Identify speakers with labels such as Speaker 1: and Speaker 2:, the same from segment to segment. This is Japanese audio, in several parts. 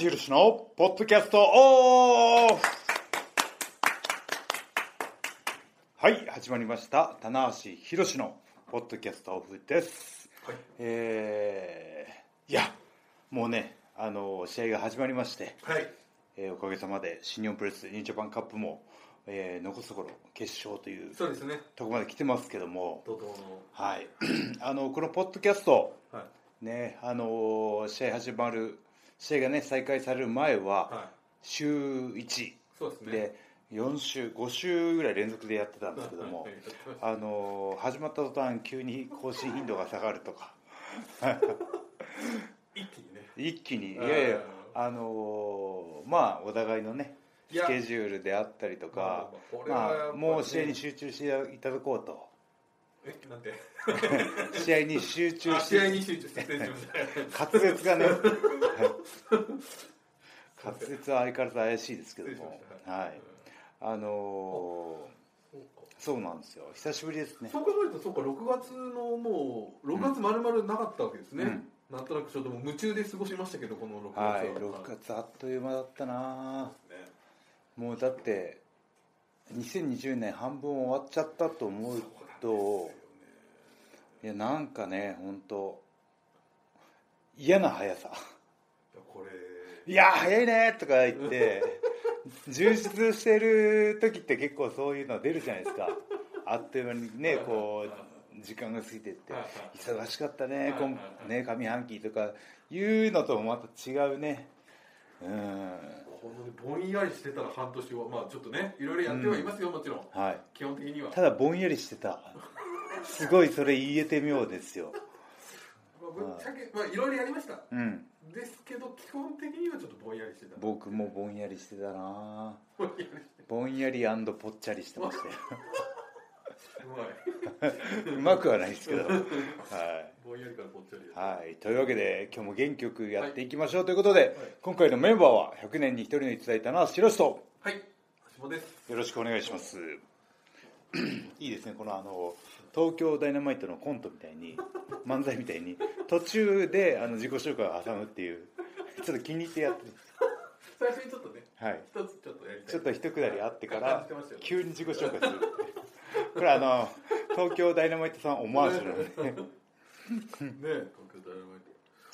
Speaker 1: 橋宏のポッドキャストオフ。はい始まりました。棚橋宏のポッドキャストオフです、
Speaker 2: はい。
Speaker 1: えーいやもうねあの試合が始まりまして、
Speaker 2: はい。
Speaker 1: えーおかげさまで新日本プロレスニュージャパンカップも、えー残すところ決勝という
Speaker 2: そうですね。
Speaker 1: ところまで来てますけども。
Speaker 2: 怒涛の。
Speaker 1: はい。あのこのポッドキャスト
Speaker 2: はい。
Speaker 1: ねあの試合始まる試合がね再開される前は、
Speaker 2: はい。
Speaker 1: 週1
Speaker 2: そうですね。
Speaker 1: で4週5週ぐらい連続でやってたんですけども
Speaker 2: はい
Speaker 1: あの始まった途端急に更新頻度が下がるとか。
Speaker 2: 一気にね。
Speaker 1: 一気に。い
Speaker 2: うん。
Speaker 1: やいやあのまあお互いのねスケジュールであったりとか
Speaker 2: まあ
Speaker 1: もう試合に集中していただこうと
Speaker 2: えなんて
Speaker 1: 試合に集中
Speaker 2: あ試合
Speaker 1: して
Speaker 2: に集中しました
Speaker 1: 滑舌がね。はい。滑舌は相変わらず怪しいですけども。はい。あの
Speaker 2: そうか
Speaker 1: そうなんですよ。久しぶりですね。
Speaker 2: そう考えるとそうか6月のもう6月まるまるなかったわけですね、
Speaker 1: うん。
Speaker 2: なんとなくちょっともう夢中で過ごしましたけどこの6月は。
Speaker 1: はい。6月あっという間だったな。
Speaker 2: ね。
Speaker 1: もうだって2020年半分終わっちゃったと思うといやなんかね本当嫌な速さ。
Speaker 2: いやこれ。
Speaker 1: いや早いねとか言って充実してる時って結構そういうの出るじゃないですか。あっという間にねこう時間が過ぎてって忙しかったね
Speaker 2: はい
Speaker 1: 今ね上半期とかいうのともまた違うね。うん
Speaker 2: このぼんやりしてたら半年はまあちょっとねいろいろやってはいますよ、もちろん。
Speaker 1: はい。
Speaker 2: 基本的には。
Speaker 1: ただぼんやりしてた。すごいそれ言えて妙ですよ。
Speaker 2: まあ、ぶっちゃけまあいろいろやりました。
Speaker 1: うん。
Speaker 2: ですけど基本的にはちょっとぼんやりしてた。
Speaker 1: 僕もぼんやりしてたな
Speaker 2: ぼんやりして
Speaker 1: ぼんやりぽっちゃりしてましたよ
Speaker 2: うまい。う
Speaker 1: まくはないですけど。はい。
Speaker 2: ぼんやりからぽっちゃり
Speaker 1: はい、というわけで今日も元気よくやっていきましょう。ということで、今回のメンバーは100年に1人のいただいたのは白石と
Speaker 2: はい。橋本です。
Speaker 1: よろしくお願いします。いいですね。このあの東京ダイナマイトのコントみたいに 漫才みたいに途中であの自己紹介を挟むっていうちょっと気に入ってやってる。
Speaker 2: 最初にちょっとね
Speaker 1: はい。
Speaker 2: 一つちょっとやりたい。
Speaker 1: ちょっと一くだりあってか
Speaker 2: 感
Speaker 1: ら急に自己紹介する これあの東京ダイナマイトさんオマージュなので、
Speaker 2: ね東京ダイナマイ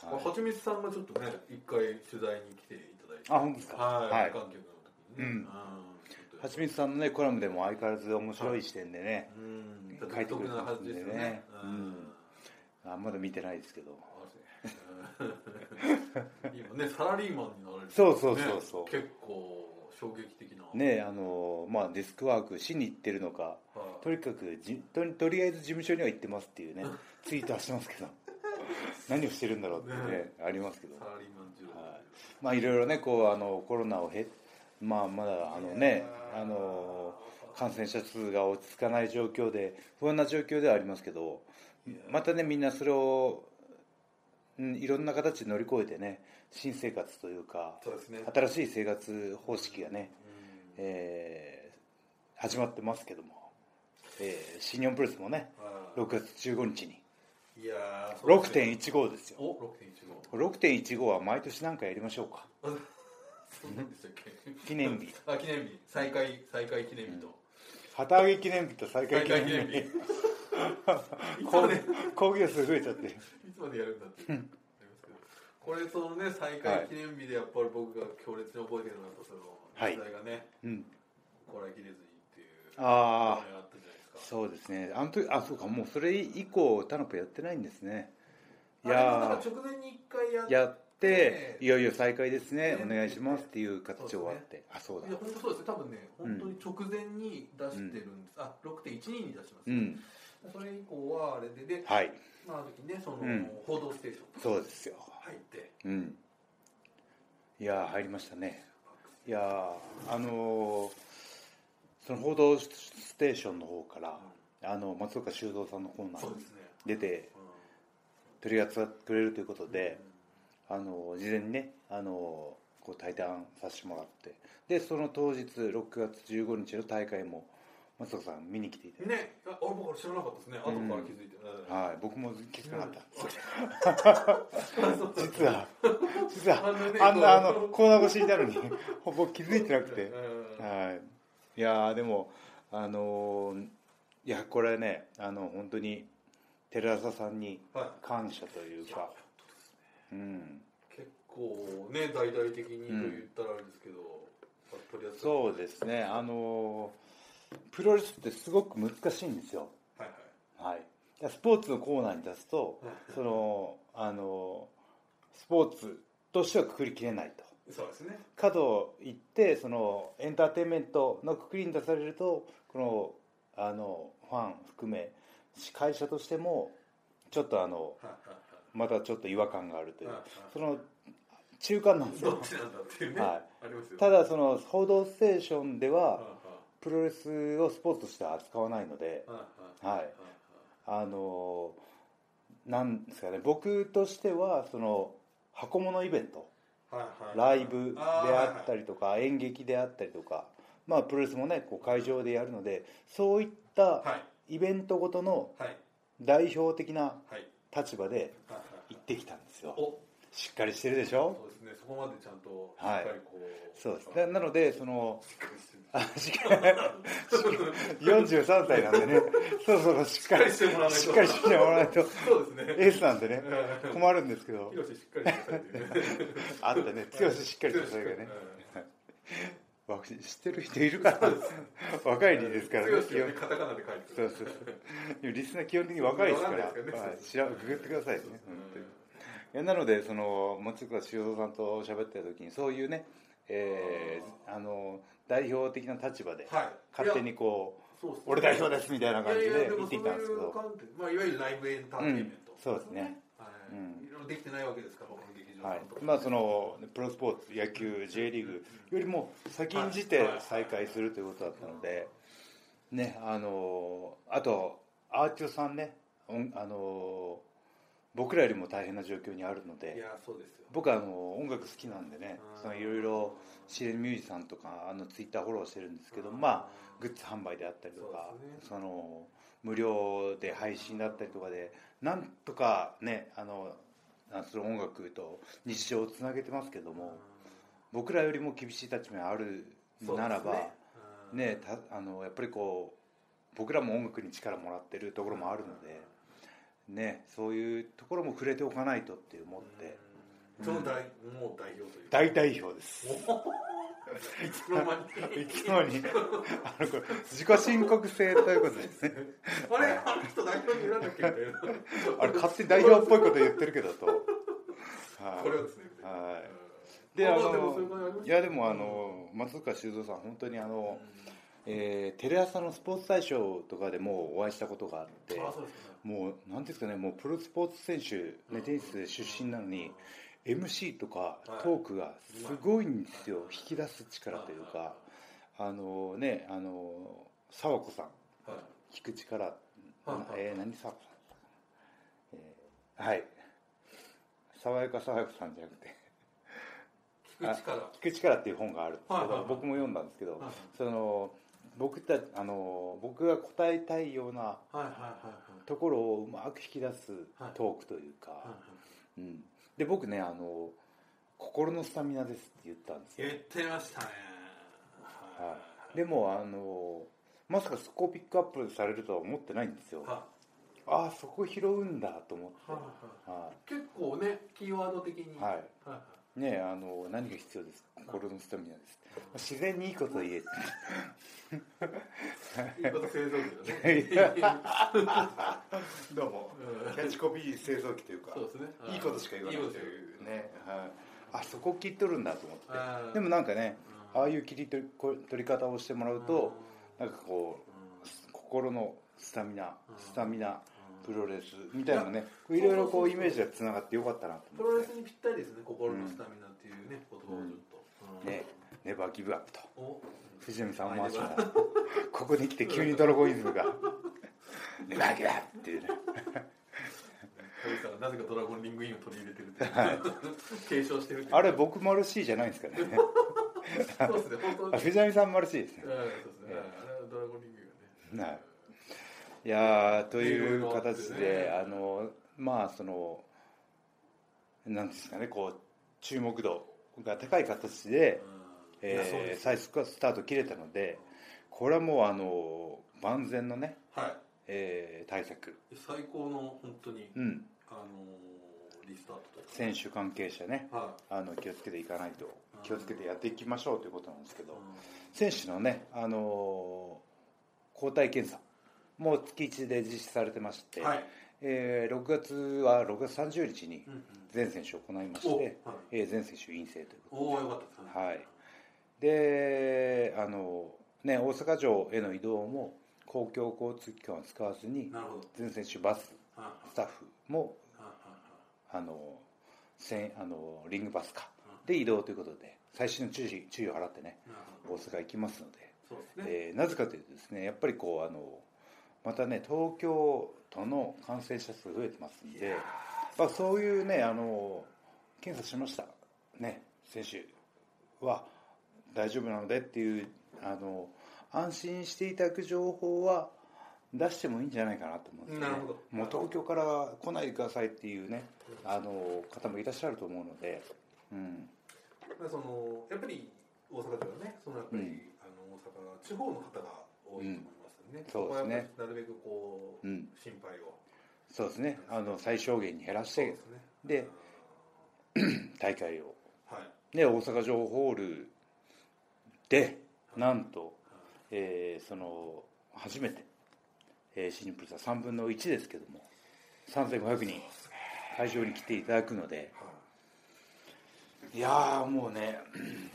Speaker 2: ト、まあ、はちみつさんがちょっとね一回取材に来ていただいて。
Speaker 1: あ本当ですか？
Speaker 2: はい、
Speaker 1: はい。
Speaker 2: 無観客の時にね。
Speaker 1: うん。はちみつさんのねコラムでも相変わらず面白い視点でね、
Speaker 2: うん。
Speaker 1: 書いてくれて
Speaker 2: な
Speaker 1: ますんでね。
Speaker 2: ね
Speaker 1: うん。あまだ見てないですけど。
Speaker 2: 今ねサラリーマンになられて、ね、
Speaker 1: そうそうそうそう。
Speaker 2: 結構衝撃的な。
Speaker 1: ねあのまあデスクワークしに行ってるのか
Speaker 2: はい。
Speaker 1: とにかくじととりあえず事務所には行ってますっていうね ツイートはしてますけど。何をしてるんだろうってね
Speaker 2: ね
Speaker 1: ありますけど。
Speaker 2: サラリーマン中
Speaker 1: はい。まあいろいろねこうあのコロナをへまあまだあのねあの感染者数が落ち着かない状況で不安な状況ではありますけどまたねみんなそれを、うん、いろんな形で乗り越えてね新生活というか
Speaker 2: ね。
Speaker 1: 新しい生活方式がね、
Speaker 2: うん。
Speaker 1: えー始まってますけども、えー新日本プロレスもね
Speaker 2: はい。
Speaker 1: 6月15日に。
Speaker 2: いやーそうですね。
Speaker 1: 6.15ですよ。
Speaker 2: お6.15
Speaker 1: 6.15は毎年何かやりましょうか。
Speaker 2: あ そうなんでしたっけ
Speaker 1: 記念日。
Speaker 2: あ記念日。再開再開記念日と、
Speaker 1: 旗揚げ記念日と再開記念日。
Speaker 2: 再開記念日。い つ
Speaker 1: こう
Speaker 2: までい
Speaker 1: 講義数増えちゃって
Speaker 2: つまでやるんだってこれそのね再開記念日でやっぱり僕が強烈に覚えてるのはその
Speaker 1: はい。
Speaker 2: 時代がね
Speaker 1: うん。
Speaker 2: こらえきれずにっていう
Speaker 1: ああ
Speaker 2: のがあったじゃないですか。
Speaker 1: そうですね。あの時あそうか。もうそれ以降タナポやってないんですね。いや
Speaker 2: か直前に一回やっ
Speaker 1: ーやって
Speaker 2: ね
Speaker 1: いよいよ再開ですね。
Speaker 2: ね
Speaker 1: お願いしますっていう形終わって。あそうだ。
Speaker 2: いや本当そうです。ね多分ね本当に直前に出してるんです、あ6.12に出します、
Speaker 1: うん。
Speaker 2: それ以降はあれでで、
Speaker 1: はい。
Speaker 2: まあ、あの時ねその、
Speaker 1: うん。
Speaker 2: 報道ステーション
Speaker 1: そうですよ
Speaker 2: 入って。
Speaker 1: うん。いやー入りましたね。いやーあのーその「報道ステーション」の方から、あの松岡修造さんのコーナーに出て
Speaker 2: うん。
Speaker 1: 取り扱ってくれるということで、あの事前にねあのこう対談させてもらって。でその当日6月15日の大会も松岡さん見に来ていただい
Speaker 2: ねあ俺僕知らなかったですね。後から気づいて、
Speaker 1: て、はい、僕も気づかなかった、実は実は
Speaker 2: あんなね
Speaker 1: あのコーナー越しになるのにほぼ気づいてなくて
Speaker 2: うん
Speaker 1: はいいやーでもあのーいやこれはねあの本当に寺田さんに
Speaker 2: はい
Speaker 1: 感謝というか、うん、
Speaker 2: 結構ね大々的にと言ったらあれですけど、
Speaker 1: そうですねあのープロレスってすごく難しいんですよ。
Speaker 2: はいはい。
Speaker 1: スポーツのコーナーに出すと
Speaker 2: はい
Speaker 1: そのあのスポーツとしてはくくりきれないと。
Speaker 2: そうですね。
Speaker 1: 角を行ってそのエンターテインメントのくくりに出されるとこのあのファン含め会社としてもちょっとあのまたちょっと違和感があるという。その中間なんですよ。
Speaker 2: どっちなんだっていうね、
Speaker 1: はい。
Speaker 2: ありますよ
Speaker 1: ただその「報道ステーション」で
Speaker 2: はい
Speaker 1: はプロレスをスポーツとしては扱わないので
Speaker 2: はい
Speaker 1: あのなんですかね。僕としてはその箱物イベント。ライブであったりとか演劇であったりとかまあプロレスもねこう会場でやるのでそういった
Speaker 2: はい。
Speaker 1: イベントごとの
Speaker 2: はい。
Speaker 1: 代表的な
Speaker 2: はい。
Speaker 1: 立場で
Speaker 2: はい。
Speaker 1: 行ってきたんですよ。
Speaker 2: お。
Speaker 1: しっかりしてるでしょ？
Speaker 2: ねそこまでちゃんとしっ
Speaker 1: はい
Speaker 2: かりこう、
Speaker 1: そうです。ななのでその
Speaker 2: しっかりしてる。
Speaker 1: あしっかり43歳なんでね。そうそうしっかり
Speaker 2: しっかりしてもらわないと。
Speaker 1: しっかりしてもらわないと。
Speaker 2: そうですね。
Speaker 1: エースなんでね。
Speaker 2: うん。
Speaker 1: 困るんですけど。
Speaker 2: ヒロシしっかりしてくださいってい。うね
Speaker 1: あったね。剛しっかり。とそれがね
Speaker 2: うん
Speaker 1: わ知ってる人いるかな。若いですからね。
Speaker 2: カタカナで書いて
Speaker 1: そうそうそう。リスナー基本的に若いですから。
Speaker 2: わかんないですからね。
Speaker 1: はい。知らググってくださいねなのでその松岡修造さんと喋ってた時にそういうね、えーあの代表的な立場で
Speaker 2: はい。
Speaker 1: 勝手にこう
Speaker 2: ね。
Speaker 1: 俺代表ですみたいな感じで言ってきたんですけど。
Speaker 2: まあいわゆるライブエンターテインメント、
Speaker 1: うんそうですね。
Speaker 2: はい、
Speaker 1: うん。
Speaker 2: いろいろできてないわけですから他の劇場
Speaker 1: はい。まあそのプロスポーツ野球 J リーグよりも先んじて再開するということだったのでねあのあとアーティストさんね音あの僕らよりも大変な状況にあるの
Speaker 2: い
Speaker 1: で
Speaker 2: やそうですよ。
Speaker 1: 僕はあの音楽好きなんでねいろいろ知れるミュージシャンとかあのツイッターフォローしてるんですけどまあグッズ販売であったりとか
Speaker 2: そね。
Speaker 1: その無料で配信だったりとかでなんとかねあのあその音楽と日常をつなげてますけども僕らよりも厳しい立場にあるならばねたあのやっぱりこう僕らも音楽に力もらってるところもあるのでねそういうところも触れておかないとって思って。
Speaker 2: その代もう代表というか。
Speaker 1: 大代表です。
Speaker 2: いつの間に。
Speaker 1: いつの間に。あのこれ自己申告制ということですね。
Speaker 2: あれあの人代表にいらんだっけみたいな。
Speaker 1: あれ勝手に代表っぽいこと言ってるけどと、はい。
Speaker 2: これはですね。
Speaker 1: はい。
Speaker 2: うん。
Speaker 1: であの
Speaker 2: す
Speaker 1: いやでもあの松岡修造さん本当にあの、えーテレ朝のスポーツ大賞とかでもお会いしたことがあって。
Speaker 2: あそうですか
Speaker 1: もうなんですかねもうプロスポーツ選手、ね、テニス出身なのに MC とか
Speaker 2: はい。
Speaker 1: トークがすごいんですよ。引き出す力というか。あのねあの沢子さん。
Speaker 2: はい。
Speaker 1: 聞く力、えー何沢子さん、えーはい。爽やか爽やかさんじゃなくて。
Speaker 2: 聞く力。
Speaker 1: 聞く力っていう本があるんですけど、
Speaker 2: はいはいはい。
Speaker 1: 僕も読んだんですけど、
Speaker 2: はい。
Speaker 1: その僕たあの僕が答えたいような
Speaker 2: はいはいはいはい
Speaker 1: ところをうまく引き出す
Speaker 2: はい。
Speaker 1: トークというか、うん、で僕ねあの心のスタミナですって言ったんですよ。
Speaker 2: 言ってましたね。
Speaker 1: はい、でもあのまさかそこをピックアップされるとは思ってないんですよ。
Speaker 2: は
Speaker 1: ああそこ拾うんだと思って。
Speaker 2: いはい
Speaker 1: は
Speaker 2: 結構ねキーワード的に。
Speaker 1: い、は
Speaker 2: はい
Speaker 1: い、ねあの何が必要ですか？心のスタミナです。自然にいいこと言えって。
Speaker 2: いいこと製造機だね。
Speaker 1: どうも。
Speaker 2: うん。
Speaker 1: キャッチコピー製造機というか
Speaker 2: そうですね。
Speaker 1: い。いことしか言わないと
Speaker 2: い
Speaker 1: うね、はい、あそこ切っとるんだと思って。でもなんかね
Speaker 2: うん。
Speaker 1: ああいう切り取りこ取り方をしてもらうとなんかこう心のスタミナ
Speaker 2: うん。
Speaker 1: スタミナプロレスみたいなのねいろいろこうイメージがつながってよかったなと思って。
Speaker 2: プロレスにぴったりですね心のスタミナっていうね言葉をちょっと。
Speaker 1: ねネバーギブアップと。
Speaker 2: お。
Speaker 1: 藤波さん回しながら。ここに来て急にドラゴンイズムが。ネバーギブアップっていうね。
Speaker 2: なぜかドラゴンリングインを取り入れてるって継承してる
Speaker 1: あれ僕マルシーじゃないんですかね。
Speaker 2: そうですね本当に。
Speaker 1: あ藤波さんマルシーですね。
Speaker 2: うんそうですね。あれはドラゴンリングがね。
Speaker 1: はいいやーとい
Speaker 2: う
Speaker 1: 形で、あのまあそのなんですかねこう注目度が高い形で、えー最速スタート切れたのでこれはもうあの万全のね、
Speaker 2: は
Speaker 1: えー対策、
Speaker 2: い最高の本当に、
Speaker 1: うん、
Speaker 2: あのーリスタートと
Speaker 1: 選手関係者ね
Speaker 2: は
Speaker 1: あの気をつけていかないと
Speaker 2: うん。
Speaker 1: 気をつけてやっていきましょうということなんですけど
Speaker 2: い、
Speaker 1: 選手のね、あのー抗体検査も月1で実施されてまして、
Speaker 2: はい。
Speaker 1: えー6月は6月30日に
Speaker 2: うんうん。
Speaker 1: 全選手行いまして、
Speaker 2: おはい。
Speaker 1: えー全選手陰性というこ
Speaker 2: おおよかったですね。
Speaker 1: とはい。であのね大阪城への移動も公共交通機関を使わずに全選手バス
Speaker 2: は
Speaker 1: スタッフもあのせんあのリングバスかで移動ということで最新の注意注意を払ってね大阪行きますので、
Speaker 2: そうですね。
Speaker 1: えーなぜかというとですねやっぱりこうあのまたね東京都の感染者数増えてますんで、まあ、そういうねあの検査しました。ね選手は大丈夫なのでっていうあの安心していただく情報は出してもいいんじゃないかなと思うんですよね。もう東京から来ないでくださいっていうねあの方もいらっしゃると思うので、うん、
Speaker 2: まあそのやっぱり大阪ではねそのやっぱり、
Speaker 1: うん。
Speaker 2: あの大阪地方の方が多いと思います
Speaker 1: そうですね。
Speaker 2: なるべくこう、
Speaker 1: うん。
Speaker 2: 心配を。
Speaker 1: そうですね。あの最小限に減らして
Speaker 2: ですね。
Speaker 1: で大会を。
Speaker 2: はい。
Speaker 1: ね、大阪城ホールでなんと、えーその初めて、えー、シニプルさ3分の1ですけども3500人会場に来ていただくので
Speaker 2: はい。
Speaker 1: いやーもうね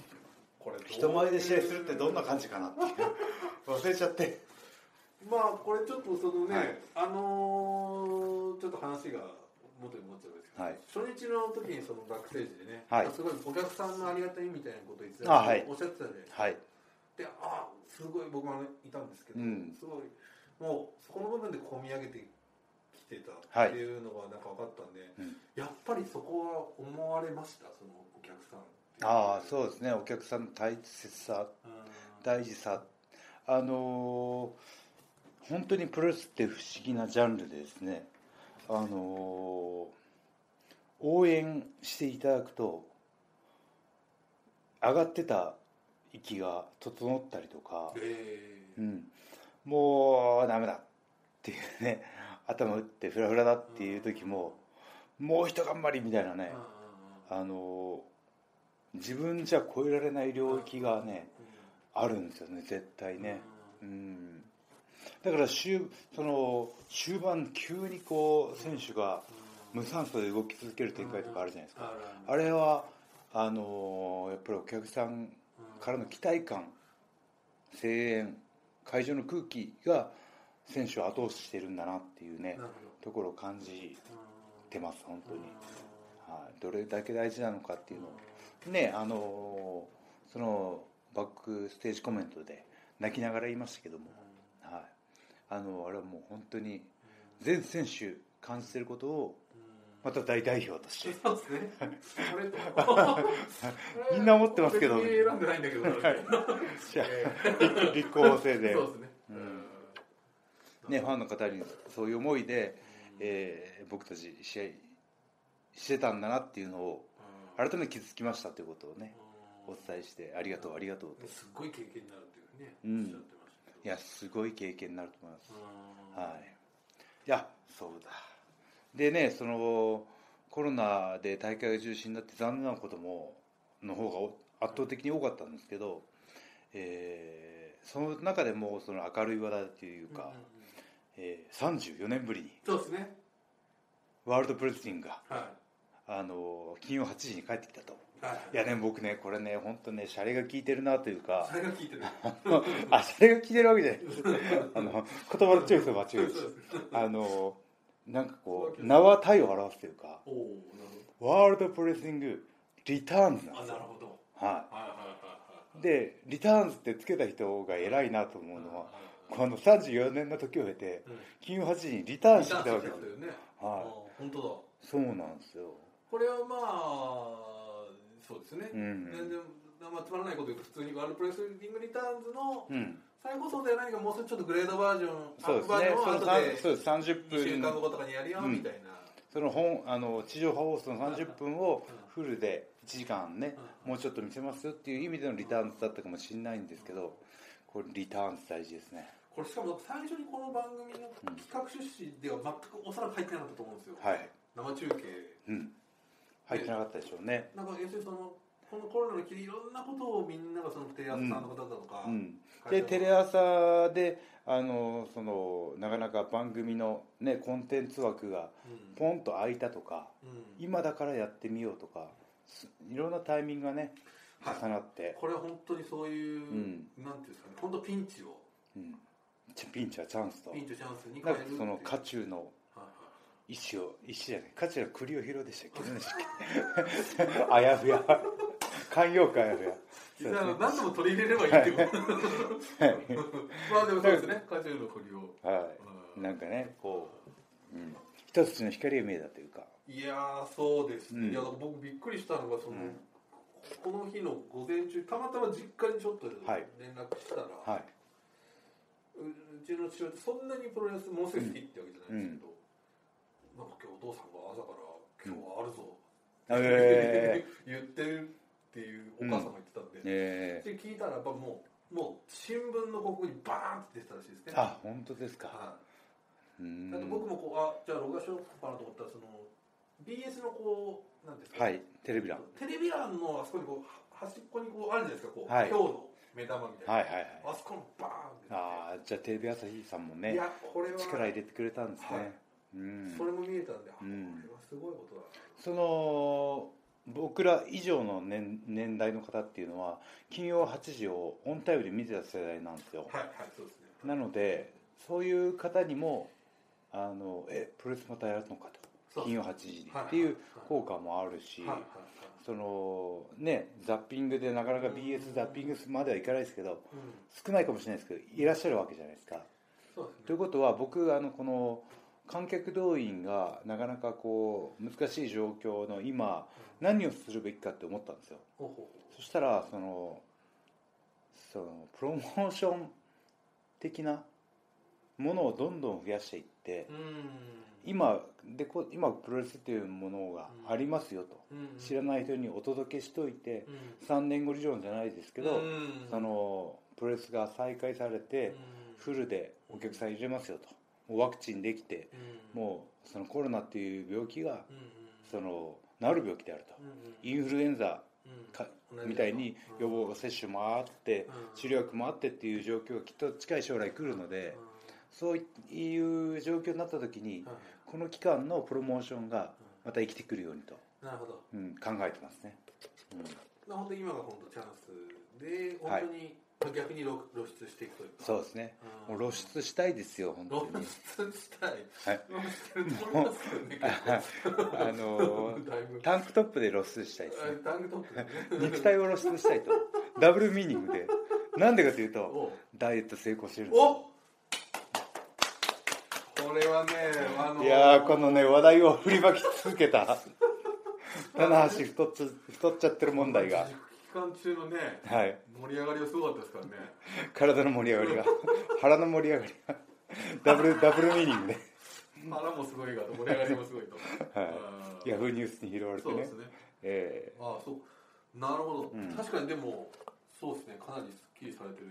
Speaker 2: これ
Speaker 1: 人前で試合するってどんな感じかなって 忘れちゃって
Speaker 2: まあこれちょっとそのね、
Speaker 1: はい。
Speaker 2: あのーちょっと話が元に戻っちゃうんですけど、
Speaker 1: はい。
Speaker 2: 初日の時にその学生時でね、
Speaker 1: はい。
Speaker 2: すごいお客さんのありがたいみたいなことを言って
Speaker 1: あはい。
Speaker 2: おっしゃってたじゃないですか。
Speaker 1: はい。
Speaker 2: であすごい僕もいたんですけど、
Speaker 1: うん。
Speaker 2: すごいもうそこの部分で込み上げてきてたっていうのがなんか分かったんで、
Speaker 1: うん
Speaker 2: やっぱりそこは思われました？そのお客さん
Speaker 1: ああそうですね。お客さんの大切さ
Speaker 2: うん。
Speaker 1: 大事さ。あのー本当にプロレスって不思議なジャンルでですねあのー応援していただくと上がってた息が整ったりとか、
Speaker 2: え
Speaker 1: うん、もうダメだっていうね頭打ってフラフラだっていう時ももう一頑張りみたいな
Speaker 2: ー
Speaker 1: ね
Speaker 2: うん
Speaker 1: あのー自分じゃ超えられない領域がねあるんですよね絶対ね、うん、だから終その終盤急にこう選手が無酸素で動き続ける展開とかあるじゃないですか。あれはあのやっぱりお客さんからの期待感声援会場の空気が選手を後押ししてるんだなっていうねところを感じ
Speaker 2: ど
Speaker 1: てます本当に、はい、どれだけ大事なのかっていうのを。ねあのそのバックステージコメントで泣きながら言いましたけども、はい、あのあれはもう本当に全選手感じてることをまた大代表として。
Speaker 2: そうですね。それと。
Speaker 1: みんな思ってますけど。
Speaker 2: 選んでないんだけど。
Speaker 1: じゃあ 立候補制で。
Speaker 2: そうですね。
Speaker 1: うん。ね、ファンの方にそういう思いで、えー僕たち試合してたんだなっていうのを改めて気づきましたということをねお伝えしてありがとうありがとうと。
Speaker 2: すっごい経験になるっていうね、
Speaker 1: うん。
Speaker 2: おっしゃって。
Speaker 1: いやすごい経験になると思います。
Speaker 2: うん。
Speaker 1: はい、いやそうだ。でねそのコロナで大会が中止になって残念なこともの方がお圧倒的に多かったんですけど、えーその中でもその明るい話題というか、
Speaker 2: うんうんうん。
Speaker 1: えー34年ぶりに
Speaker 2: そうですね。
Speaker 1: ワールドプロレスリングが
Speaker 2: は
Speaker 1: あの金曜8時に帰ってきたと
Speaker 2: い。
Speaker 1: やね僕ねこれね本当ねシャレが効いてるなというか
Speaker 2: それが聞いてる。
Speaker 1: あシャレが効いてるわけじゃない あの言葉のチョイスは間違いです。あのなんかこう名は体を表すというかワールドプロレスリングリターンズなんですよ
Speaker 2: なるほど。
Speaker 1: は
Speaker 2: はいはいはい
Speaker 1: いでリターンズってつけた人が偉いなと思うのは
Speaker 2: はい。
Speaker 1: この34年の時を経て
Speaker 2: うん
Speaker 1: 金曜8時にリターンしてきたわけです
Speaker 2: よね。
Speaker 1: はい
Speaker 2: あ本当だ。
Speaker 1: そうなんですよ
Speaker 2: これはまあそうですね、
Speaker 1: うん。
Speaker 2: 全然まあ、つまらないこと言うと普通にワールドプレスリングリターンズの
Speaker 1: うん。
Speaker 2: 再放送ではないがもうちょっとグレードバージョン
Speaker 1: そうです
Speaker 2: アップバージョンを後で
Speaker 1: そうです30
Speaker 2: 2週間
Speaker 1: 分
Speaker 2: 後とかにやるよみたいな、
Speaker 1: その本あの地上波放送の30分をフルで1時間ねもうちょっと見せますよっていう意味でのリターンズだったかもしれないんですけどこれリターンズ大事ですね。
Speaker 2: これしかも最初にこの番組の企画趣旨では全くおそらく入ってなかったと思うんですよ、
Speaker 1: はい。
Speaker 2: 生中継。
Speaker 1: うん入ってなかったでしょうね。
Speaker 2: なんか要するにそのこのコロナの期でいろんなことをみんながそのテレ朝さんの方だとか、
Speaker 1: うん。でテレ朝であのそのなかなか番組のねコンテンツ枠が
Speaker 2: うん。
Speaker 1: ポンと空いたとか
Speaker 2: うん。
Speaker 1: 今だからやってみようとかすいろんなタイミングがね
Speaker 2: はい。
Speaker 1: 重なって、
Speaker 2: これは本当にそういう、
Speaker 1: ん。
Speaker 2: なんていうんですかね本当ピンチを。
Speaker 1: うん、チピンチはチャンスと。
Speaker 2: ピンチをチャンスに変える
Speaker 1: その渦中の
Speaker 2: はいはい
Speaker 1: 石を石じゃない。渦中の栗を拾うでしたっけ？何でしたっけ？あやふや。慣用句あやふや。
Speaker 2: 何度も取り入れればいいっていう。まあでもそうですね。渦中の栗を。
Speaker 1: はい。なんかねこう、うん、一つの光が見えたというか。
Speaker 2: いやーそうですね、
Speaker 1: うん。
Speaker 2: いや僕びっくりしたのがその、
Speaker 1: うん。
Speaker 2: この日の午前中たまたま実家にちょっと
Speaker 1: はい
Speaker 2: 連絡したら、
Speaker 1: はい。う
Speaker 2: うちの父親ってそんなにプロレスものすごい好きってわけじゃないんですけど、なんか今日お父さんが朝から「今日はあるぞ」
Speaker 1: え
Speaker 2: 言ってるっていうお母さんが言ってたんで、
Speaker 1: ー、え
Speaker 2: で聞いたらやっぱもうもう新聞の広告にバーンって出てたらしいですね。
Speaker 1: ー、あ本当ですか。
Speaker 2: はい。
Speaker 1: うーん。
Speaker 2: だって僕もこうあじゃあ録画しようかなと思ったらその BS のこうなんですか、
Speaker 1: はいテレビ欄。
Speaker 2: テレビ欄のあそこにこうは端っこにこうあるじゃないですか。こう、
Speaker 1: はい。
Speaker 2: 今日の目玉みたいな、
Speaker 1: はいはいはい。
Speaker 2: あそこのバーンって
Speaker 1: ああじゃあテレビ朝日さんもね
Speaker 2: いやこれは。
Speaker 1: 力入れてくれたんですね、
Speaker 2: はい。
Speaker 1: うん
Speaker 2: それも見えたんで、あ
Speaker 1: うん。
Speaker 2: これはすごいことだ
Speaker 1: その僕ら以上の年年代の方っていうのは金曜8時をオンタイムで見てた世代なんですよ。
Speaker 2: はいはいそうですね。
Speaker 1: なのでそういう方にもあのえプロレスまたやるのかと。金曜8時に
Speaker 2: はい
Speaker 1: ってい。う効果もあるし、そのねザッピングでなかなか BS ザッピングまではいかないですけど少ないかもしれないですけどいらっしゃるわけじゃないですか。
Speaker 2: そうですね。
Speaker 1: ということは僕あのこの観客動員がなかなかこう難しい状況の今何をするべきかって思ったんですよ。そしたらそのそのプロモーション的なものをどんどん増やしていって今でこ今プロレスっていうものがありますよと。
Speaker 2: うん。
Speaker 1: 知らない人にお届けしといて
Speaker 2: うん。
Speaker 1: 3年後以上じゃないですけど
Speaker 2: うん。
Speaker 1: そのプロレスが再開されて
Speaker 2: うん。
Speaker 1: フルでお客さん入れますよとワクチンできて
Speaker 2: うん。
Speaker 1: もうそのコロナっていう病気が
Speaker 2: うん
Speaker 1: その治る病気であると。
Speaker 2: うん
Speaker 1: インフルエンザみたいに予防接種もあって
Speaker 2: うん。
Speaker 1: 治療薬もあってっていう状況がきっと近い将来来るのでそういう状況になった時に
Speaker 2: うん。
Speaker 1: この期間のプロモーションがまた生きてくるようにと、
Speaker 2: なるほど。
Speaker 1: うん、考えてますね、うん、
Speaker 2: 本当に今が本当チャンスで本当に逆に露露出していくというか。
Speaker 1: そうですね。
Speaker 2: うん
Speaker 1: もう露出したいですよ本当
Speaker 2: 露
Speaker 1: に
Speaker 2: 出したい。
Speaker 1: はい。
Speaker 2: 露出してると思いますけどね。
Speaker 1: あのー タンクトップで露出したいですね。
Speaker 2: タンクトップでね。
Speaker 1: 肉体を露出したいと。ダブルミーニングで。なんでかというと
Speaker 2: お
Speaker 1: ダイエット成功してるんです。
Speaker 2: これはねあの
Speaker 1: いやーこのね話題を振りまき続けた。棚橋太っちゃ太っちゃってる問題が
Speaker 2: 間中のね
Speaker 1: はい。
Speaker 2: 盛り上がりがすごかったですからね。
Speaker 1: 体の盛り上がりが。腹の盛り上がりが。ダブルダブルミーニングで、
Speaker 2: 腹もすごいがと盛り上がりもすごいと。
Speaker 1: は
Speaker 2: あ
Speaker 1: い、ヤフーニュースに拾われてね。
Speaker 2: そうですね。
Speaker 1: え
Speaker 2: ああそう。なるほど、
Speaker 1: うん。
Speaker 2: 確かにでもそうですね。かなりすっきりされてる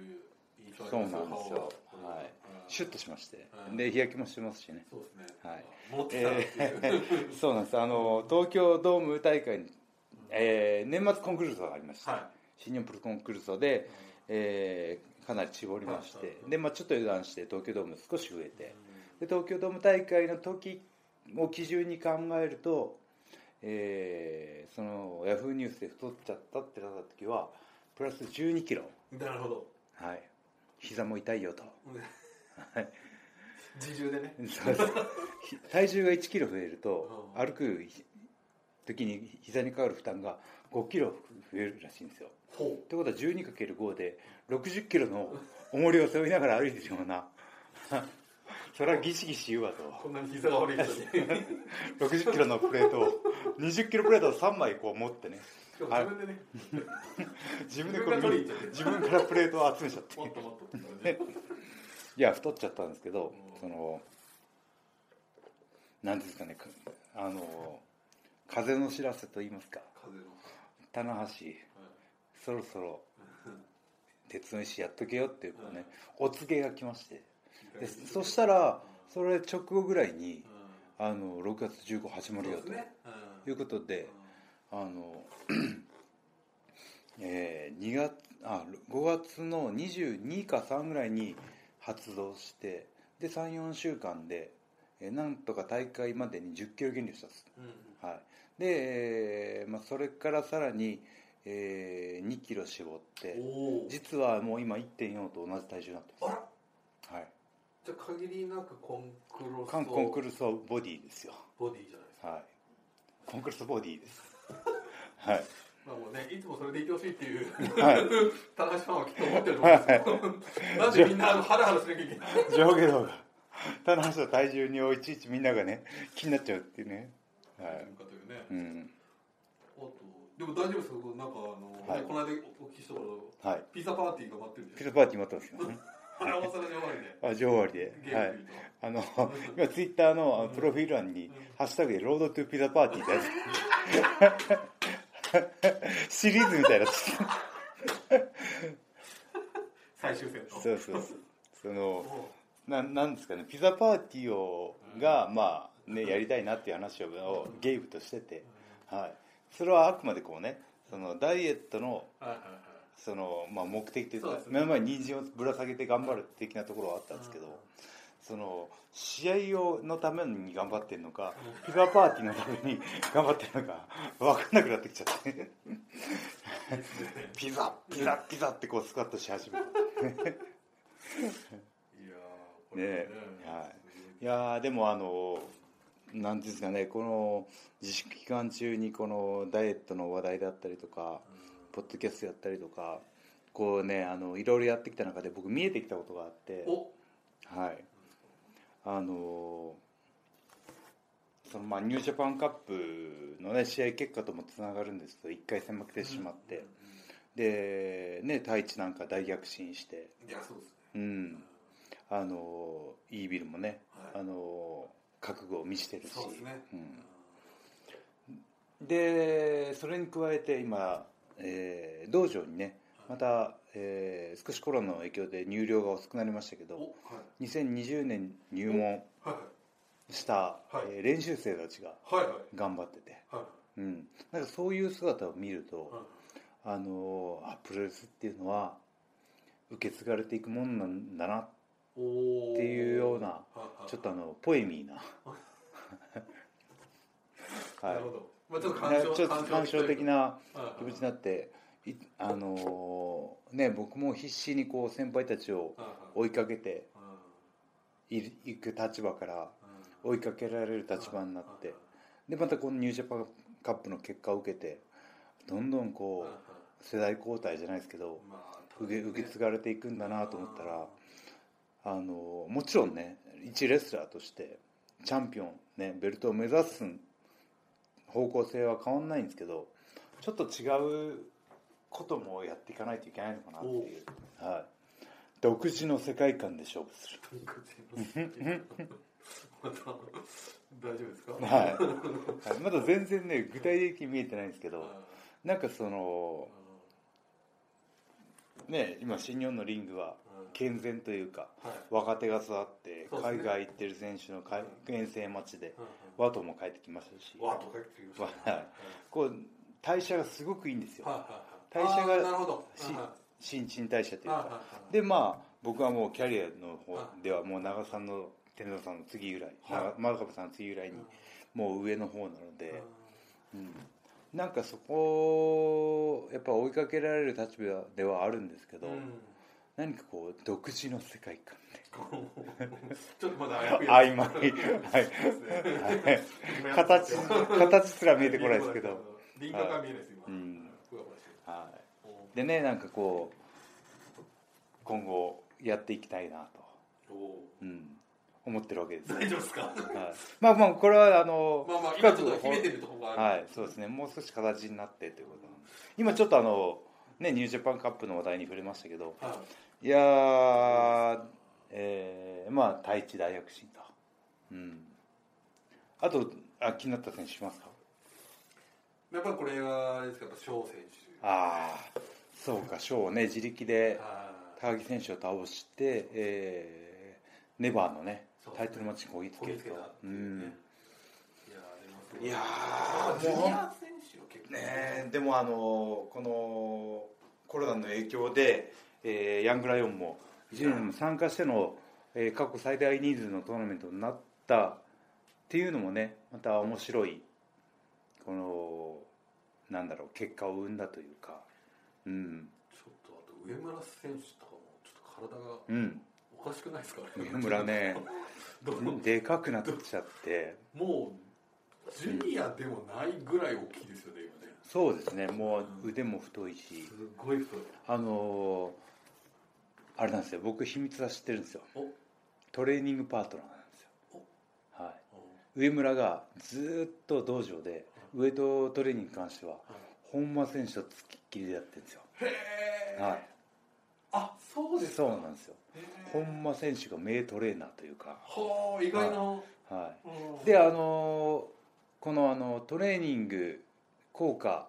Speaker 2: 印象
Speaker 1: ーそう
Speaker 2: あります
Speaker 1: なんですよ。は。い。
Speaker 2: うん。
Speaker 1: シュッとしまして。
Speaker 2: うん。
Speaker 1: で日焼けもしてますしね。
Speaker 2: そうですね。
Speaker 1: はい。えーそうなんです。あの東京ドーム大会に、えー年末コンクルールがありました、
Speaker 2: は
Speaker 1: 新日本プロコンクルールで、えーかなり絞りまして、
Speaker 2: はい。
Speaker 1: で、まあ、ちょっと油断して東京ドーム少し増えてで東京ドーム大会の時を基準に考えると、えーそのヤフーニュースで太っちゃったってなった時はプラス1 2キロ。
Speaker 2: いなるほど。
Speaker 1: はい。膝も痛いよと。は い
Speaker 2: 自重でね。
Speaker 1: 体重が1キロ増えると
Speaker 2: うん。
Speaker 1: 歩く時に膝にかかる負担が5キロ増えるらしいんですよ。
Speaker 2: ほ
Speaker 1: ってことは 12×5 で60キロの重りを背負いながら歩いてるような それはギシギシ言うわと。
Speaker 2: うこんなに膝が悪い人に。
Speaker 1: 60キロのプレートを20キロプレートを3枚こう持ってね。
Speaker 2: 自分でね。
Speaker 1: 自分でこう自分からプレートを集めちゃって。
Speaker 2: もっともっと。って感じ
Speaker 1: いや太っちゃったんですけど
Speaker 2: うん
Speaker 1: そのなんていうんですかねかあの風の知らせと言いますか。
Speaker 2: 風の。
Speaker 1: 棚橋
Speaker 2: はい。
Speaker 1: そろそろ鉄の石やっとけよっていうこうねお告げが来まして。でそしたらそれ直後ぐらいに
Speaker 2: うん。
Speaker 1: あの6月15始まるよと
Speaker 2: そうですね。
Speaker 1: いうことであの えー、2月あ5月の22か3ぐらいに発動してで34週間で、えーなんとか大会までに1 0キロ減量したんです、
Speaker 2: うんうん。
Speaker 1: はいで、えーまあ、それからさらに、えー、2キロ絞って実はもう今1.4と同じ体重になって
Speaker 2: あら。
Speaker 1: ます、はい、
Speaker 2: じゃあ限りなくコンクロス
Speaker 1: カンコンクルソボディですよ。
Speaker 2: ボディじゃないですか。
Speaker 1: はい。コンクルソボディです。はい。
Speaker 2: まあもうねいつもそれでいてほしいっていう
Speaker 1: はい。
Speaker 2: 田中ファンはきっと思ってると思うんですよ。なんでみんなあのハラハラしなきゃいけない
Speaker 1: 上下動が。棚橋の体重にをいちいちみんながね気になっちゃうっていうねはい。
Speaker 2: かとい。うね
Speaker 1: うん。
Speaker 2: あとでも大丈夫ですよ。なんかあの、
Speaker 1: はい。
Speaker 2: ねこの間お聞きしたから
Speaker 1: はい。
Speaker 2: ピザパーティーが待ってるんです
Speaker 1: ピザパーティー待ってますよね。
Speaker 2: あれ大阪で終わりで。
Speaker 1: あ上終わりで。
Speaker 2: ゲ
Speaker 1: はい。あの今ツイッターのあのプロフィール欄に「ハッシュタグでロードトゥピザパーティー」ってやつ シリーズみたいな。
Speaker 2: 最終戦と
Speaker 1: そうそう。そうその
Speaker 2: お
Speaker 1: ななんですかね。ピザパーティーをがまあねやりたいなっていう話をゲームとしてて、はい、それはあくまでこうねそのダイエットのその、まあ、目的というか目の前に人参をぶら下げて頑張る的なところはあったんですけど、その試合をのために頑張ってるのかピザパーティーのために 頑張ってるのか分かんなくなってきちゃって。ピザピザピザってこうスカッとし始めた。
Speaker 2: いやーこれ
Speaker 1: ね。はい。いやーでもあのなんていうんですかねこの自粛期間中にこのダイエットの話題だったりとかポッドキャストやったりとかこうねあのいろいろやってきた中で僕見えてきたことがあって
Speaker 2: お。
Speaker 1: はい。あのそのまあニュージャパンカップのね試合結果ともつながるんですけど1回戦負けてしまって、でね太一なんか大逆進して。
Speaker 2: いやそうですね。
Speaker 1: うん。あのイービルもね、
Speaker 2: はい。
Speaker 1: あの覚悟を見せてるし。
Speaker 2: そうですね。
Speaker 1: うん、でそれに加えて今、えー道場にねまた、えー少しコロナの影響で入寮が遅くなりましたけど
Speaker 2: おはい。
Speaker 1: 2020年入門
Speaker 2: はい
Speaker 1: した、
Speaker 2: はい。
Speaker 1: えー練習生たちが頑張ってて、
Speaker 2: はい
Speaker 1: うん、なんかそういう姿を見ると、
Speaker 2: はい
Speaker 1: あのあプロレスっていうのは受け継がれていくもんなんだなっ
Speaker 2: おー
Speaker 1: ていうような
Speaker 2: はいはい
Speaker 1: ちょっとあのポエミーな。
Speaker 2: なるほど。まあちょっと
Speaker 1: な。
Speaker 2: 感傷
Speaker 1: 的な
Speaker 2: はいはい
Speaker 1: 気持ちになっていあのーね僕も必死にこう先輩たちを
Speaker 2: はいはい
Speaker 1: 追いかけて
Speaker 2: うん。
Speaker 1: い行く立場から
Speaker 2: うん。
Speaker 1: 追いかけられる立場になってでまたこのニュージャパンカップの結果を受けてどんどんこ
Speaker 2: はいは
Speaker 1: う世代交代じゃないですけど受け継がれていくんだなと思ったらあのもちろんね一レスラーとしてチャンピオン、ね、ベルトを目指す方向性は変わんないんですけどちょっと違うこともやっていかないといけないのかなっていう、はい、独自の世界観で勝負する、
Speaker 2: また大丈夫ですか？
Speaker 1: はい。はい、まだ全然ね具体的に見えてないんですけどなんかそのね今新日本のリングは健全というか
Speaker 2: はい。
Speaker 1: 若手が育って海外行ってる選手の海遠征待ちで
Speaker 2: は
Speaker 1: ワトも帰ってきましたし。
Speaker 2: いわっと帰ってきました
Speaker 1: はい。こう代謝がすごくいいんですよ。代謝が
Speaker 2: なるほど。
Speaker 1: 新陳代謝というか。でまあ僕はもうキャリアの方
Speaker 2: は
Speaker 1: ではもう長さんの天童さんの次ぐらい
Speaker 2: はい。
Speaker 1: 長真さんの次ぐらいにもう上の方なので
Speaker 2: うん。
Speaker 1: うん。なんかそこをやっぱ追いかけられる立場ではあるんですけど
Speaker 2: うん
Speaker 1: 何かこう独自の世界観。で
Speaker 2: ちょっとまだあやふや
Speaker 1: 曖昧はい。
Speaker 2: ですね
Speaker 1: はい。形形すら見えてこない。ですけど、
Speaker 2: 輪郭が見えない。です今
Speaker 1: うんでねなんかこう今後やってい。きたい。なと、うん、思ってるわけですよ、
Speaker 2: 大丈夫ですか
Speaker 1: はい、まあまあこれはあの
Speaker 2: まあまあ今ちょっと秘めてるところがある
Speaker 1: はい。そうですねもう少し形になってとい。うことなんで今ちょっとあのねニュージャパンカップの話題に触れましたけど。
Speaker 2: はい。
Speaker 1: いやーえー、まあ太一大躍進と。うん。あとあ気になった選手しますか？
Speaker 2: やっぱりこれはあれですかやっぱ翔選手。
Speaker 1: ああそうか翔をね自力で
Speaker 2: はい。
Speaker 1: 高木選手を倒して、えー、ネバーのねタイトルマッチにこぎつけると。
Speaker 2: いや
Speaker 1: いやー
Speaker 2: もすご
Speaker 1: ね。えでもあのこのコロナの影響で、えーヤングライオンも1年も参加しての、えー過去最大人数のトーナメントになったっていうのもねまた面白いこのなんだろう結果を生んだというかうん。
Speaker 2: ちょっとあと上村選手とかもちょっと体が
Speaker 1: うん。
Speaker 2: おかしくないですか
Speaker 1: 上村ね でかくなっちゃって。
Speaker 2: もうジュニアでもないぐらい大きいですよね今ね
Speaker 1: そうですね。もう腕も太いし。
Speaker 2: すごい太い。
Speaker 1: あのーあれなんですよ。僕秘密は知ってるんですよ。
Speaker 2: お。
Speaker 1: トレーニングパートナーなんですよ。
Speaker 2: お。
Speaker 1: はい。上村がずーっと道場でウエイトトレーニングに関しては本間選手とつきっきりでやってるんですよ。
Speaker 2: へえ
Speaker 1: はい。
Speaker 2: あそうですか。
Speaker 1: そうなんですよ。本間選手が名トレーナーというか。
Speaker 2: はあ意外な。
Speaker 1: は
Speaker 2: うん。
Speaker 1: いであのーこのあのトレーニング効果